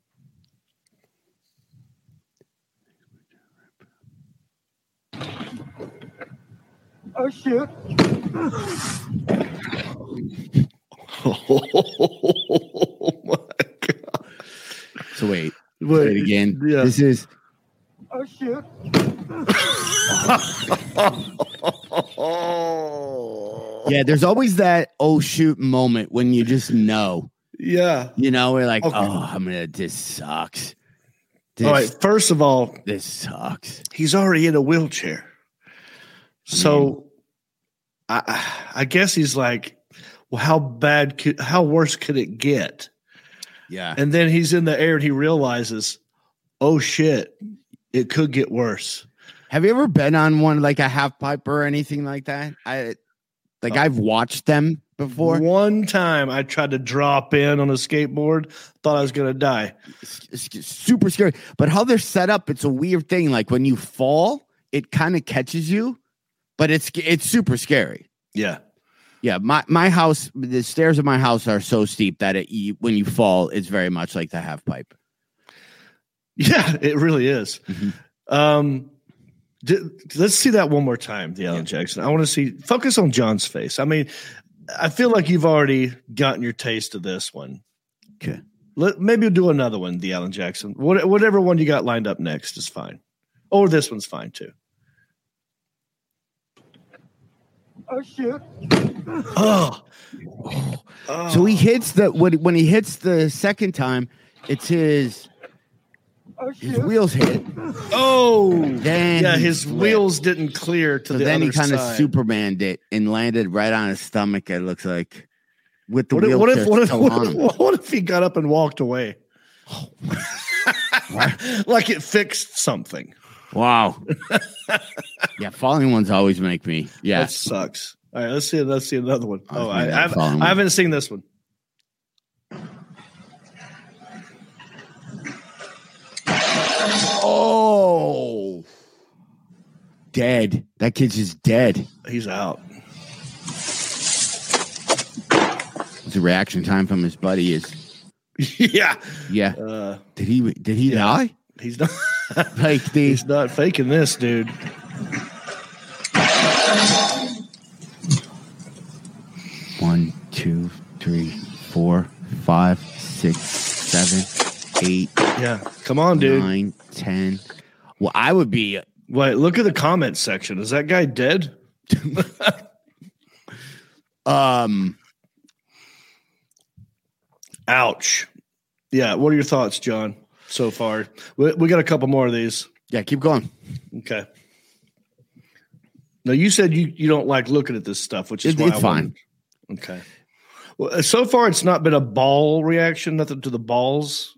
Oh shit. oh my god! So wait, Wait, say it again. Yeah. This is Oh shit. <laughs> yeah. There's always that oh shoot moment when you just know. yeah. You know, we're like, Okay. oh, I'm gonna. This sucks. This, All right. First of all, this sucks. he's already in a wheelchair. So I I guess he's like, well, how bad could how worse could it get? Yeah. And then he's in the air and he realizes, oh shit, it could get worse. Have you ever been on one like a half pipe or anything like that? I like uh, I've watched them before. One time I tried to drop in on a skateboard, thought I was gonna die. It's, it's super scary. But how they're set up, it's a weird thing. Like when you fall, it kind of catches you, but it's it's super scary. Yeah. Yeah, my my house, the stairs of my house are so steep that it you, when you fall, it's very much like the half pipe. Yeah, it really is. Mhm. Um, let's see that one more time, the Alan Jackson. I want to see. Focus on John's face. I mean, I feel like you've already gotten your taste of this one. Okay. Let maybe do another one, the Alan Jackson. What, whatever one you got lined up next is fine, or this one's fine too. Oh shit. Oh, So he oh. hits the when when he hits the second time, it's his Oh his wheels hit. oh, Then yeah. His flipped. wheels didn't clear to So the then he kind of. Supermaned it and landed right on his stomach. It looks like with the What if, what if what if what if, <laughs> what if he got up and walked away? Oh <laughs> like it fixed something. Wow. <laughs> yeah, falling ones always make me. Yeah. That sucks. All right, let's see. Let's see another one. Oh, I, I, haven't, I haven't seen this one. Oh. Dead. That kid's just dead. He's out. The reaction time from his buddy is <laughs> yeah. yeah. Uh, Did he did he Yeah. die? he's not. <laughs> <laughs> Like the he's not faking this, dude. one, two, three, four, five, six, seven, eight, Yeah. Come on, dude. nine, ten. Well, I would be Wait, look at the comment section. Is that guy dead? <laughs> um Ouch. Yeah. What are your thoughts, John? So far, we, we got a couple more of these. yeah, keep going. Okay. Now you said you you don't like looking at this stuff, which is It- it's fine. Okay. Well, so far it's not been a ball reaction, nothing to the balls.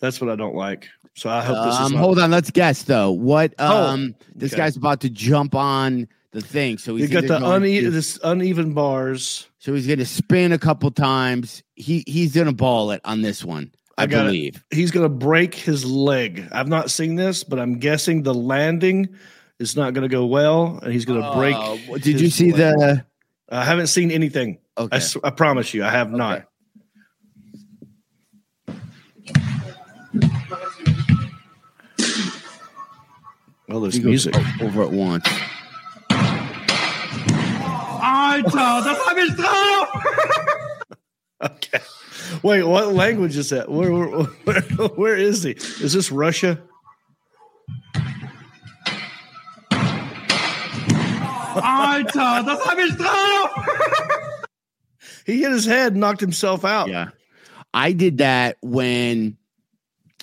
That's what I don't like. So I hope this is Um, not, hold on, let's guess though. What Oh, um this guy's about to jump on the thing. So he's got the une- to- this uneven bars. so he's gonna spin a couple times. He he's gonna ball it on this one, I, I got it. believe. He's going to break his leg. I've not seen this, but I'm guessing the landing is not going to go well, and he's going to break. Uh, did you see leg. the I haven't seen anything. I, okay. s- I promise you, I have not. Oh, there's He music. o- over at once. Alter, das hab ich drauf! Okay. Wait, what language is that? Where, where, where, where is he? Is this Russia? Alter, das hab ich drauf! He hit his head and knocked himself out. Yeah. I did that when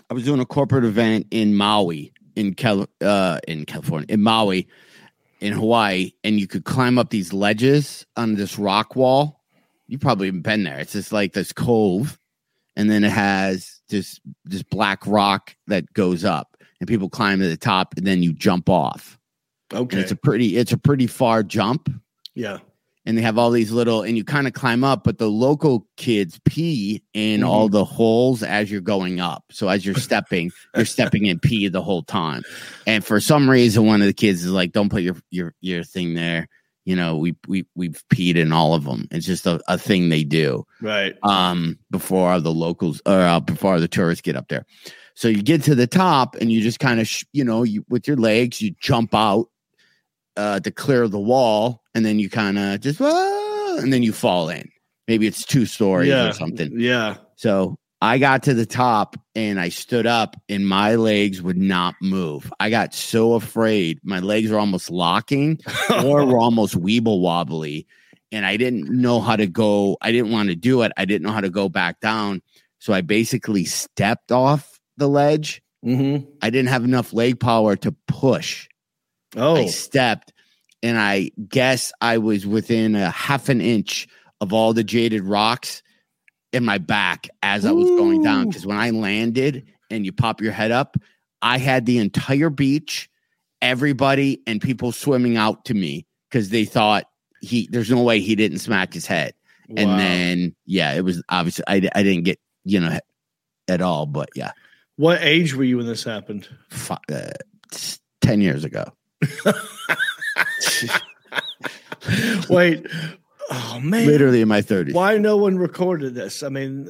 I was doing a corporate event in Maui, in Cal, uh, in California, in Maui, in Hawaii, and you could climb up these ledges on this rock wall. You probably haven't been there. It's just like this cove, and then it has this this black rock that goes up, and people climb to the top, and then you jump off. And Okay. it's a pretty it's a pretty far jump yeah. and they have all these little and you kind of climb up but the local kids pee in Mhm. all the holes as you're going up so as you're stepping you're stepping in pee the whole time and for some reason one of the kids is like don't put your your your thing there you know we we we've peed in all of them it's just a, a thing they do Right. um before the locals or uh, before the tourists get up there so you get to the top and you just kind of sh- you know you with your legs you jump out uh to clear the wall and then you kind of just "Ah," and then you fall in maybe it's two stories yeah. or something Yeah. so I got to the top and I stood up and my legs would not move. I got so afraid. My legs were almost locking <laughs> or were almost weeble wobbly. And I didn't know how to go. I didn't want to do it. I didn't know how to go back down. So I basically stepped off the ledge. Mm-hmm. I didn't have enough leg power to push. Oh. I stepped and I guess I was within a half an inch of all the jaded rocks in my back as I was going down. Because when I landed and you pop your head up, I had the entire beach, everybody, and people swimming out to me because they thought he there's no way he didn't smack his head. And then yeah, it was obviously I, I didn't get you know at all, but yeah, what age were you when this happened? fi- uh, ten years ago. <laughs> Wait. Oh man. Literally in my thirties. Why no one recorded this? I mean,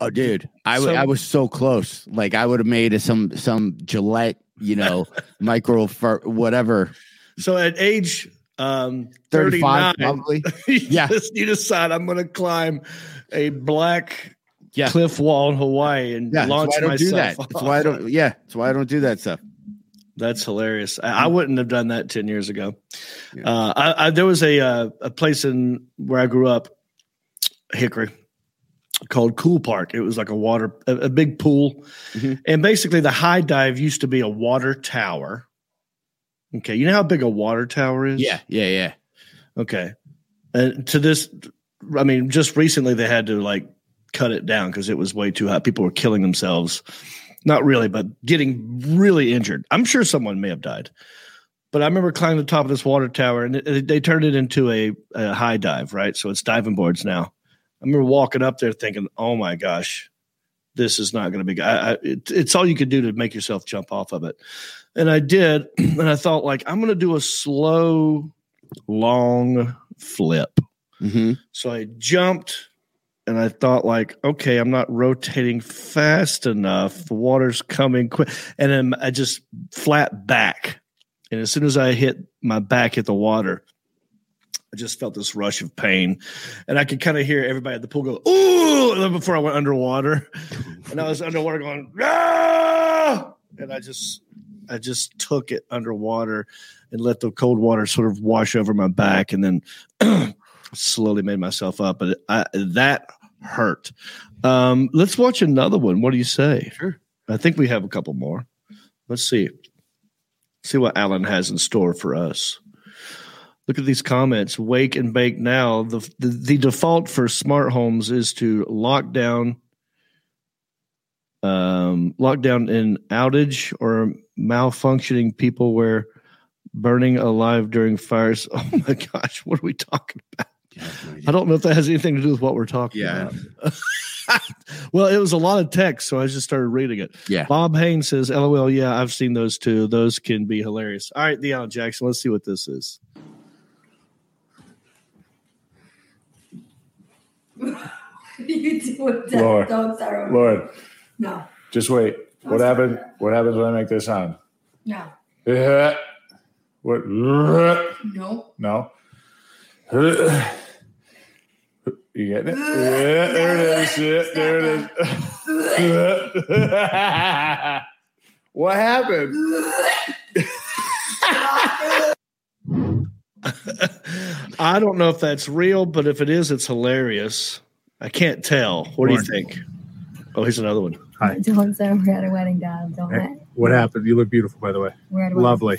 Oh, dude, I w- So- I was so close. Like I would have made a, some some Gillette, you know, <laughs> micro fur, whatever, so at age um, thirty 39, probably. <laughs> you, Yeah. just- you decide I'm going to climb a black Yeah. cliff wall in Hawaii and Yeah, that's launch why I don't do myself. that. That's why I don't. Yeah, that's why I don't do that stuff. That's hilarious. I, I wouldn't have done that ten years ago. Yeah. Uh, I, I, there was a uh, a place in where I grew up, Hickory, called Cool Park. It was like a water, a, a big pool, Mhm. and basically the high dive used to be a water tower. Okay, you know how big a water tower is? Yeah, yeah, yeah. Okay, and to this, I mean, just recently they had to like cut it down because it was way too hot. People were killing themselves. Not really, but getting really injured. I'm sure someone may have died. But I remember climbing the top of this water tower, and it, it- they turned it into a, a high dive, right? So it's diving boards now. I remember walking up there thinking, "Oh my gosh, this is not going to be. good." I, I, it, it's all you could do to make yourself jump off of it." And I did, <clears throat> and I thought, like, I'm going to do a slow, long flip. hmm So I jumped and I thought like, okay, I'm not rotating fast enough. The water's coming quick. And then I just flat back. And as soon as I hit my back hit the water, I just felt this rush of pain. And I could kind of hear everybody at the pool go, ooh, before I went underwater. <laughs> And I was underwater going, ah! And I just I just took it underwater and let the cold water sort of wash over my back and then <clears throat> slowly made myself up. But I, that hurt. Um, let's watch another one. What do you say? Sure. I think we have a couple more. Let's see. See what Alan has in store for us. Look at these comments. Wake and bake now. The, the the default for smart homes is to lock down um lockdown in outage or malfunctioning people where burning alive during fires. <laughs> Oh my gosh, what are we talking about? I don't know if that has anything to do with what we're talking Yeah. about. <laughs> well, it was a lot of text, so I just started reading it. Yeah. Bob Haynes says, LOL, yeah, I've seen those too. Those can be hilarious. All right, Deion Jackson, let's see what this is. <laughs> you do it. Lord. Don't start. Lord, No, just wait. What happened? What happens when I make this sound? no, <laughs> What? no. No. You getting it? Yeah, there it is. Yeah, there it is. <laughs> what happened? <laughs> I don't know if that's real, but if it is, it's hilarious. I can't tell. What do you think? Oh, here's another one. Hi. Don't say we're at a wedding, Dad. Don't Hey, what happened? You look beautiful, by the way. We're at a wedding. Lovely.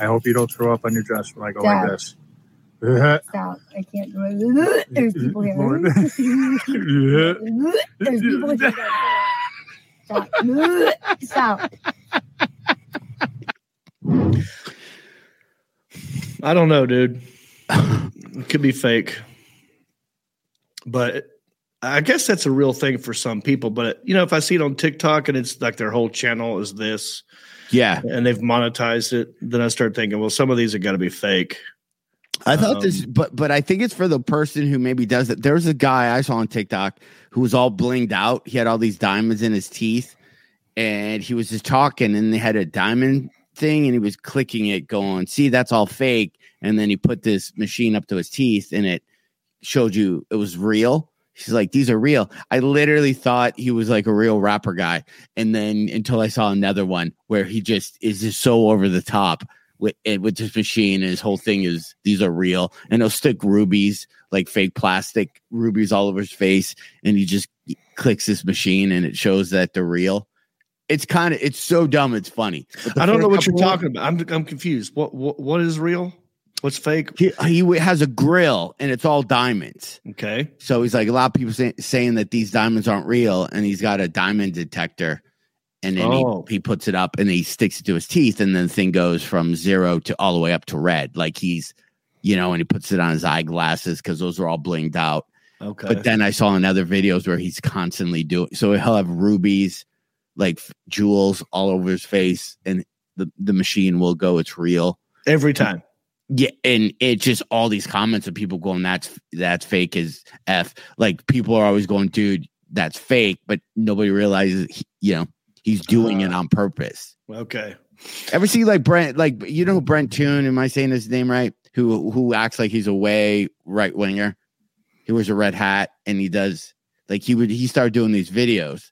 I hope you don't throw up on your dress when I go like this. Stop. I can't do it. <laughs> There's <laughs> people here. There's people here. Stop. <laughs> Stop. I don't know, dude. it could be fake, but I guess that's a real thing for some people. But you know, if I see it on TikTok and it's like their whole channel is this, Yeah. and they've monetized it, then I start thinking, well, some of these have got to be fake. I thought this, Um, but but I think it's for the person who maybe does it. There's a guy I saw on TikTok who was all blinged out. He had all these diamonds in his teeth, and he was just talking, and they had a diamond thing, and he was clicking it, going, "See, that's all fake." And then he put this machine up to his teeth, and it showed you it was real. She's like, "These are real." I literally thought he was like a real rapper guy, and then until I saw another one where he just is just so over the top with eh, with this machine and his whole thing is these are real and he'll stick rubies like fake plastic rubies all over his face and he just clicks this machine and it shows that they're real it's kind of it's so dumb it's funny I don't know what you're talking about. I'm I'm confused. What what what is real? What's fake? he, he has a grill and it's all diamonds Okay. so he's like a lot of people say, saying that these diamonds aren't real and he's got a diamond detector and then Oh. he, he puts it up and he sticks it to his teeth and then the thing goes from zero to all the way up to red like he's you know and he puts it on his eyeglasses because those are all blinged out Okay. but then i saw in other videos where he's constantly doing so he'll have rubies like jewels all over his face and the, the machine will go it's real Every time. yeah, and it just all these comments of people going, "That's that's fake as f." Like people are always going, "Dude, that's fake," but nobody realizes, you know, he's doing it Uh. on purpose. Okay. Ever see like Brent, like you know Brent Toon? Am I saying his name right? Who who acts like he's a way right winger? He wears a red hat and he does like he would he started doing these videos.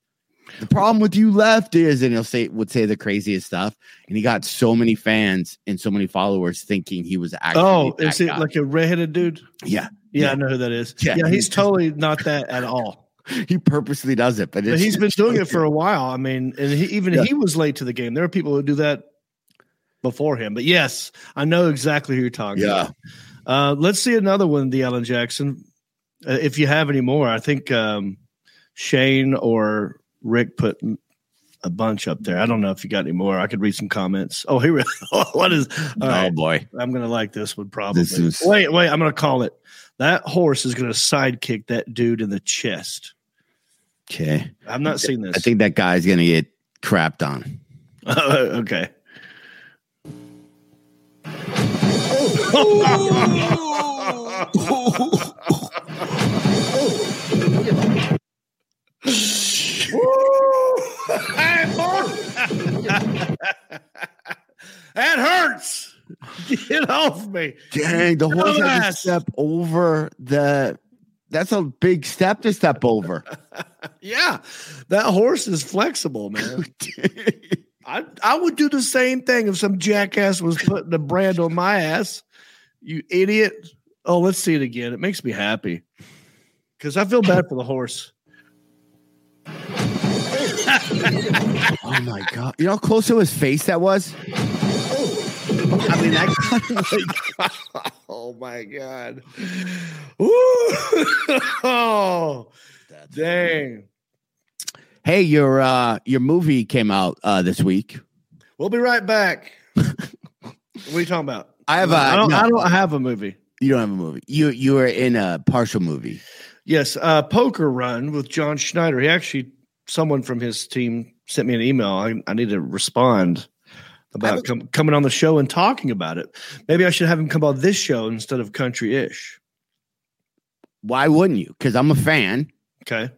The problem with you left is, and he'll say would say the craziest stuff, and he got so many fans and so many followers thinking he was actually. Oh, is it guy. like a redheaded dude? yeah, Yeah, Yeah. I know who that is. Yeah, Yeah, he's- totally not that at all. He purposely does it, but, But he's been doing it for a <laughs> while. I mean, and he, even Yeah. he was late to the game. There are people who do that before him. But yes, I know exactly who you're talking Yeah. about. Uh, let's see another one, the Alan Jackson. Uh, if you have any more, I think um, Shane or Rick put a bunch up there. I don't know if you got any more. I could read some comments. Oh, here we <laughs> What is? Oh right. boy, I'm gonna like this one probably. This is- Wait, wait. I'm gonna call it. That horse is gonna sidekick that dude in the chest. Okay. I've not seen this. I think that guy's gonna get crapped on. <laughs> Oh, okay. <laughs> that hurts. Get off me. Dang, the horse had to step over the. That's a big step to step over. <laughs> Yeah, that horse is flexible, man. <laughs> I I would do the same thing if some jackass was putting a brand on my ass. You idiot. Oh, let's see it again. It makes me happy because I feel bad for the horse. <laughs> oh my god! You know how close to his face that was. I mean, that <laughs> got like, oh my god. <laughs> Oh, dang. hey, your uh your movie came out uh this week. We'll be right back. <laughs> what are you talking about? I have a- I don't, no. I don't have a movie. You don't have a movie. You you were in a partial movie. Yes, uh, poker run with John Schneider. He actually, someone from his team sent me an email. I, I need to respond about com- coming on the show and talking about it. Maybe I should have him come on this show instead of Country Ish. Why wouldn't you? Because I'm a fan. Okay.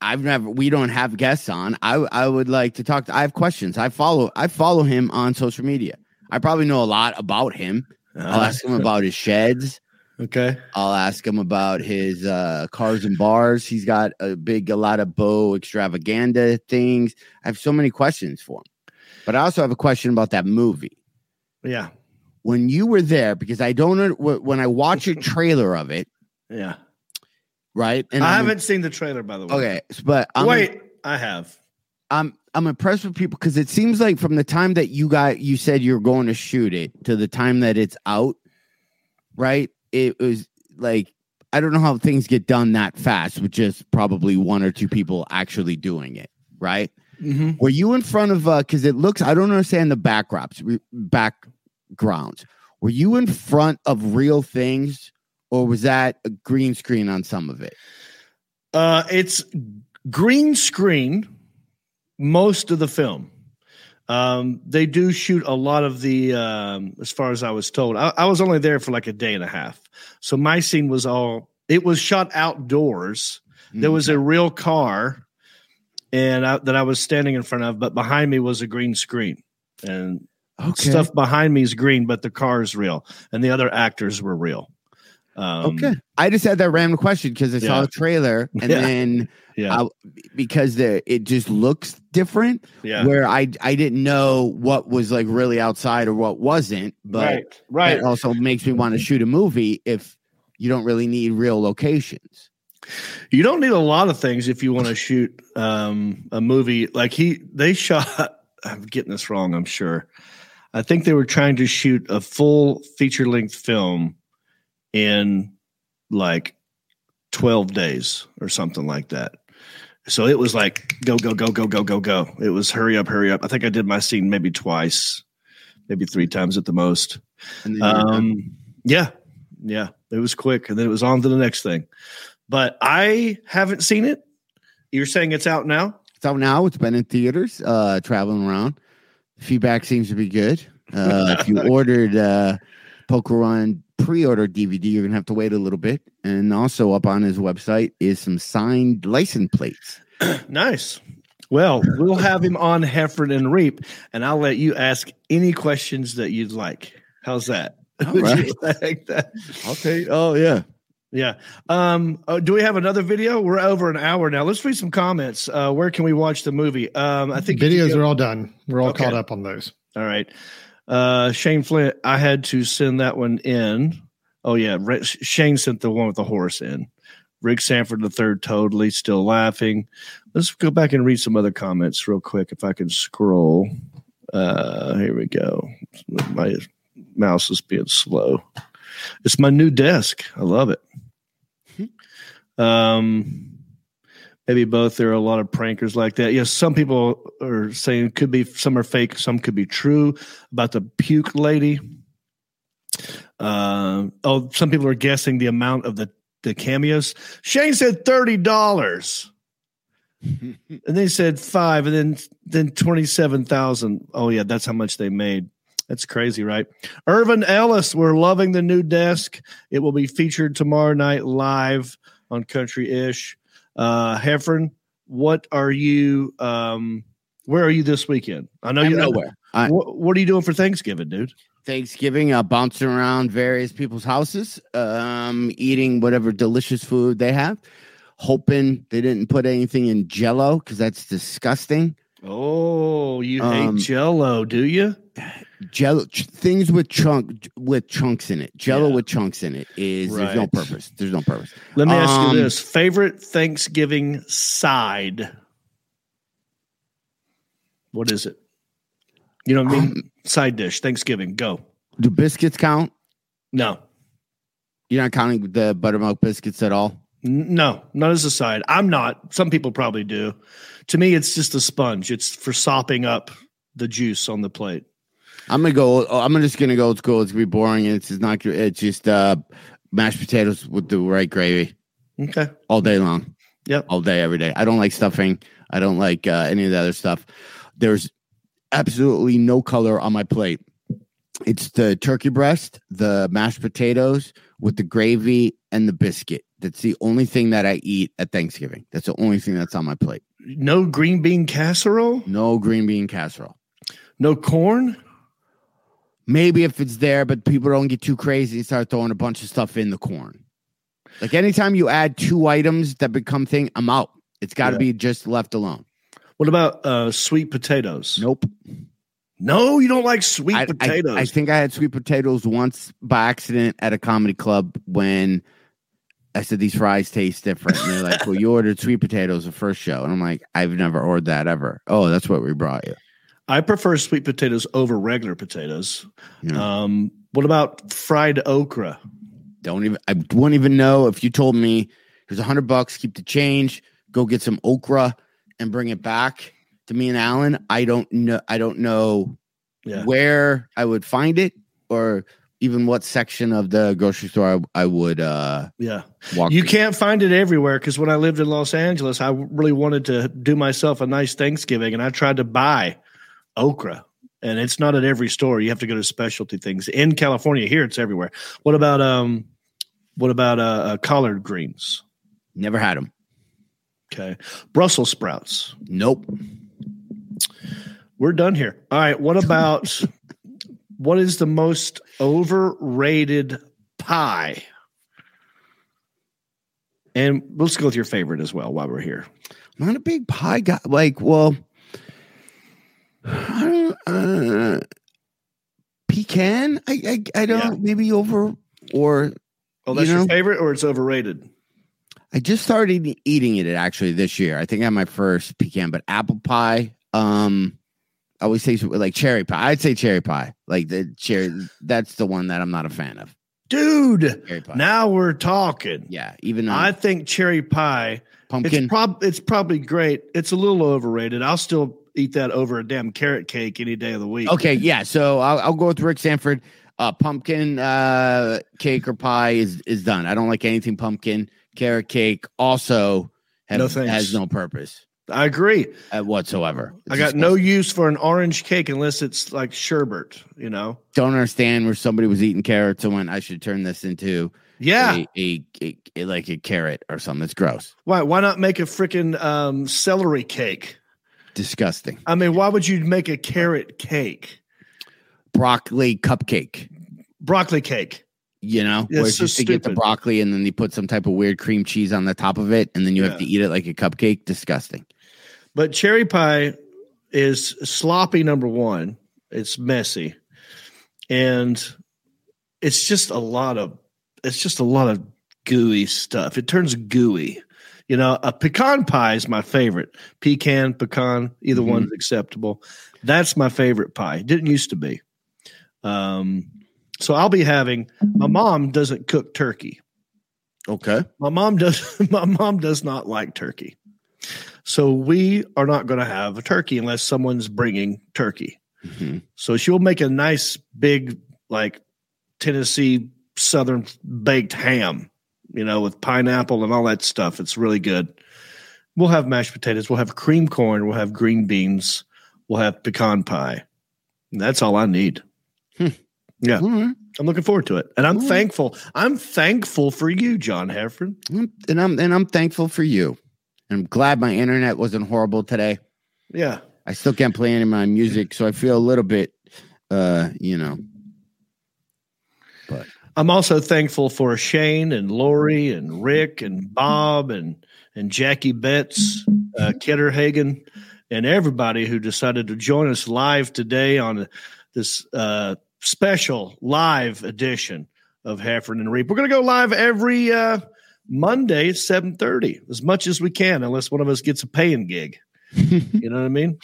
I've never. We don't have guests on. I I would like to talk. To, I have questions. I follow. I follow him on social media. I probably know a lot about him. I'll ask him about his sheds. Okay. I'll ask him about his uh, cars and bars. He's got a big, a lot of bow extravaganza things. I have so many questions for him. But I also have a question about that movie. Yeah. When you were there, because I don't know when I watch a trailer of it, Yeah. right? And I I'm- haven't seen the trailer, by the way. Okay, but I'm, Wait, I have. I'm I'm impressed with people because it seems like from the time that you got you said you're going to shoot it to the time that it's out, right? It was like I don't know how things get done that fast with just probably one or two people actually doing it, right? Mm-hmm. Were you in front of uh because it looks I don't understand the backdrops re- backgrounds. Were you in front of real things or was that a green screen on some of it? Uh, it's green screen most of the film. Um, they do shoot a lot of the, um, as far as I was told. I, I was only there for like a day and a half, so my scene was all. It was shot outdoors. There was a real car, and I, that I was standing in front of, but behind me was a green screen, and Okay. stuff behind me is green, but the car is real, and the other actors were real. Um, Okay. I just had that random question because I saw Yeah. the trailer and <laughs> Yeah. then Yeah. I, because the it just looks different Yeah. where I I didn't know what was like really outside or what wasn't, but right. Right. it also makes me want to shoot a movie if you don't really need real locations. You don't need a lot of things if you want to shoot um, a movie. Like he, they shot. <laughs> I'm getting this wrong. I'm sure. I think they were trying to shoot a full feature length film in like 12 days or something like that. So it was like go go go go go go go. It was hurry up hurry up. I think I did my scene maybe twice, maybe three times at the most. And then you're done. Um, yeah, yeah, it was quick, and then it was on to the next thing. But I haven't seen it. You're saying it's out now? it's out now. It's been in theaters, uh, traveling around. Feedback seems to be good. Uh, if you <laughs> ordered uh, Poker Run pre-order DVD, you're gonna have to wait a little bit. And also up on his website is some signed license plates. <clears throat> Nice. Well, we'll have him on Heffron and Reep, and I'll let you ask any questions that you'd like. How's that? Would right. you <laughs> like that? Okay. Oh yeah. Yeah. Um, uh, do we have another video? We're over an hour now. Let's read some comments. Uh, where can we watch the movie? Um, I think Videos go- are all done. We're all Okay. caught up on those. All right. Uh, Shane Flint, I had to send that one in. Oh, yeah. Re- Shane sent the one with the horse in. Rick Sanford the third, totally still laughing. Let's go back and read some other comments real quick if I can scroll. Uh, here we go. My mouse is being slow. It's my new desk. I love it. Um, maybe both. There are a lot of prankers like that. Yes, some people are saying could be some are fake, some could be true about the puke lady. Uh, oh, some people are guessing the amount of the the cameos. Shane said thirty dollars, <laughs> and they said five, and then then twenty seven thousand. Oh yeah, that's how much they made. That's crazy, right? Irvin Ellis, we're loving the new desk. It will be featured tomorrow night live on Country Ish. Uh, Heffron, what are you? Um, where are you this weekend? I know I'm you nowhere. I- What, what are you doing for Thanksgiving, dude? Thanksgiving, uh, bouncing around various people's houses, um, eating whatever delicious food they have. Hoping they didn't put anything in Jello because that's disgusting. Oh, you Um, hate Jello, do you? <laughs> Jello things with chunk with chunks in it. Jello Yeah. with chunks in it is there's no purpose. There's no purpose. Let me ask Um, you this: favorite Thanksgiving side? What is it? You know what I mean? Um, side dish, Thanksgiving. Go. Do biscuits count? No, You're not counting the buttermilk biscuits at all. No, not as a side. I'm not. Some people probably do. To me, it's just a sponge. It's for sopping up the juice on the plate. I'm gonna go. I'm just gonna go old school. It's gonna be boring. and It's just not. It's just uh, mashed potatoes with the right gravy Okay. all day long. Yep. all day, every day. I don't like stuffing. I don't like uh, any of the other stuff. There's absolutely no color on my plate. It's the turkey breast, the mashed potatoes with the gravy and the biscuit. That's the only thing that I eat at Thanksgiving. That's the only thing that's on my plate. No green bean casserole. No green bean casserole. No corn. Maybe if it's there, but people don't get too crazy and start throwing a bunch of stuff in the corn. Like anytime you add two items that become thing, I'm out. It's got to Yeah. be just left alone. What about uh, sweet potatoes? Nope. No, you don't like sweet I, I- potatoes. I, think I had sweet potatoes once by accident at a comedy club when I said these fries taste different. And they're like, well, you ordered sweet potatoes the first show, and I'm like, I've never ordered that ever. Oh, that's what we brought you. I prefer sweet potatoes over regular potatoes. Yeah. Um, what about fried okra? Don't even. I wouldn't even know if you told me here's a hundred bucks, keep the change, go get some okra, and bring it back to me and Alan. I don't know. I don't know Yeah. where I would find it, or even what section of the grocery store I, I would uh Yeah. walk. You can't find it everywhere because when I lived in Los Angeles, I really wanted to do myself a nice Thanksgiving and I tried to buy okra. And it's not at every store. You have to go to specialty things. In California, here it's everywhere. What about um what about uh, uh collard greens? Never had them. Okay. Brussels sprouts. Nope. We're done here. All right. What about <laughs> what is the most overrated pie? And let's go with your favorite as well while we're here. I'm not a big pie guy. Like, well, uh, pecan. I I, I don't Yeah. maybe over or Oh, that's You your favorite, or it's overrated? I just started eating it actually this year. I think I had my first pecan, but apple pie. Um, I always say like cherry pie. I'd say cherry pie. Like the cherry. That's the one that I'm not a fan of. Dude, now we're talking. yeah, even though I think cherry pie. pumpkin. It's prob it's probably great. It's a little overrated. I'll still eat that over a damn carrot cake any day of the week. Okay, <laughs> yeah. So I'll, I'll go with Rick Sanford. Uh, pumpkin uh, cake or pie is is done. I don't like anything pumpkin. Carrot cake also have, No has no purpose I agree. uh, whatsoever. I It's got no use for an orange cake unless it's like sherbet, you know? Don't understand where somebody was eating carrots and went, I should turn this into Yeah. a, a, a, a- like a carrot or something. That's gross, Why why not make a freaking um, celery cake? Disgusting. I mean, why would you make a carrot cake? Broccoli cupcake. Broccoli cake. You know, Yeah, where it's it's so just to get the broccoli and then they put some type of weird cream cheese on the top of it, and then you have to eat it like a cupcake. Disgusting. But cherry pie is sloppy number one. It's messy. And it's just a lot of it's just a lot of gooey stuff. It turns gooey. You know, a pecan pie is my favorite. Pecan, pecan, either Mhm. one's acceptable. That's my favorite pie. It didn't used to be. Um, so I'll be having my mom doesn't cook turkey. Okay. My mom does <laughs> my mom does not like turkey. So we are not going to have a turkey unless someone's bringing turkey. Mhm. So she'll make a nice big like Tennessee southern baked ham, you know, with pineapple and all that stuff. It's really good. We'll have mashed potatoes, we'll have cream corn, we'll have green beans, we'll have pecan pie. And that's all I need. Hmm. Yeah. Right. I'm looking forward to it. And I'm All right. thankful. I'm thankful for you, John Heffron. And I'm and I'm thankful for you. And I'm glad my internet wasn't horrible today. Yeah. I still can't play any of my music, so I feel a little bit uh, you know. I'm also thankful for Shane and Lori and Rick and Bob and and Jackie Betts, uh, Kidder Hagen, and everybody who decided to join us live today on this uh, special live edition of Heffron and Reep. We're going to go live every uh, Monday, seven thirty, as much as we can, unless one of us gets a paying gig. <laughs> you know what I mean?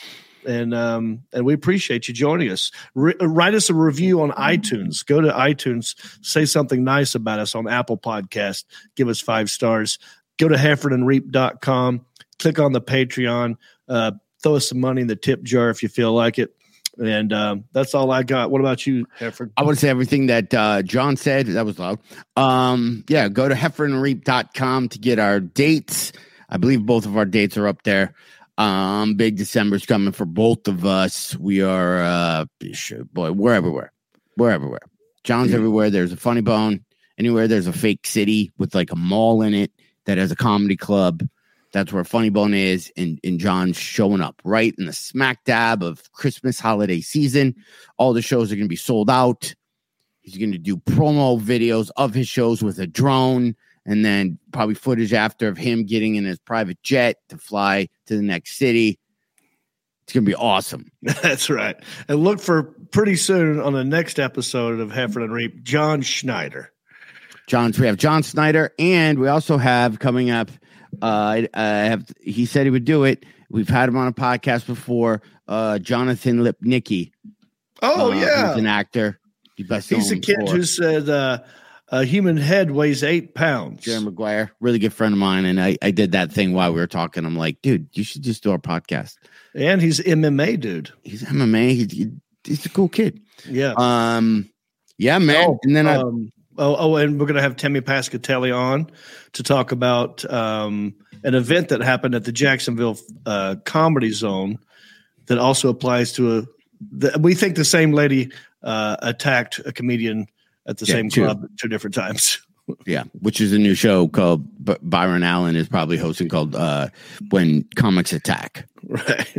And um, and we appreciate you joining us. Re- write us a review on iTunes. Go to iTunes, say something nice about us on Apple Podcast. Give us five stars. Go to heffronandreep.com. Click on the Patreon. Uh, throw us some money in the tip jar if you feel like it. And um, that's all I got. What about you, Heffron? I would say everything that uh, John said. That was loud. Um, yeah, go to heffronandreep.com to get our dates. I believe both of our dates are up there. Um, big December's coming for both of us. We are, uh, boy, we're everywhere. We're everywhere. John's everywhere. There's a funny bone. Anywhere there's a fake city with like a mall in it that has a comedy club. That's where Funny Bone is, and, and John's showing up right in the smack dab of Christmas holiday season. All the shows are going to be sold out. He's going to do promo videos of his shows with a drone, and then probably footage after of him getting in his private jet to fly to the next city. It's going to be awesome. <laughs> That's right. And look for pretty soon on the next episode of Heffron and Reep, John Schneider. John. We have John Schneider, and we also have coming up. Uh, I have. He said he would do it. We've had him on a podcast before. Uh, Jonathan Lipnicki. Oh uh, yeah, he's an actor. You best know he's a kid for- who said uh, a human head weighs eight pounds. Jerry Maguire, really good friend of mine, and I, I did that thing while we were talking. I'm like, dude, you should just do our podcast. And he's MMA dude. He's MMA. He, he- he's a cool kid. Yeah. Um, yeah, man. Oh, and then I, um, oh, oh, and we're gonna have Timmy Pascatelli on to talk about um, an event that happened at the Jacksonville uh, Comedy Zone that also applies to a. The, we think the same lady uh, attacked a comedian at the Yeah, same two. club two different times. <laughs> yeah, which is a new show called B- Byron Allen is probably hosting called uh, When Comics Attack. right.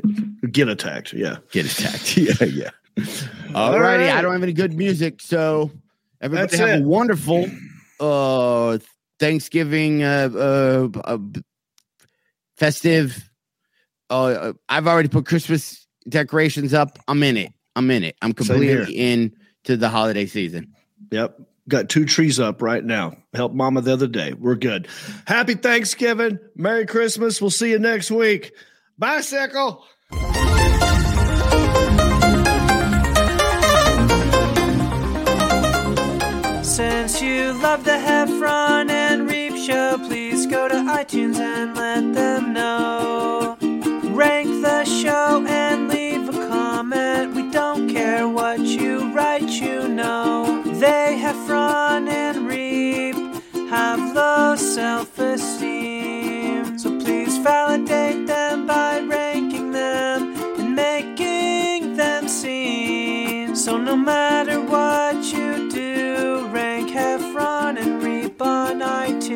Get attacked. Yeah. Get attacked. <laughs> yeah, yeah. All righty. I don't have any good music, so everybody That's have it. a wonderful uh Thanksgiving uh, uh, uh festive. Uh, I've already put Christmas decorations up. I'm in it. I'm in it. I'm completely in to the holiday season. Yep. Got two trees up right now. Helped mama the other day. We're good. Happy Thanksgiving. Merry Christmas. We'll see you next week. Bicycle. Since you love the Heffron and Reep show, please go to iTunes and let them know. Rank the show and leave a comment. We don't care what you write, you know. They have run and reaped, have low self esteem. So please validate them by ranking them and making them seen. So no matter what you do, rank Heffron and Reep on iTunes.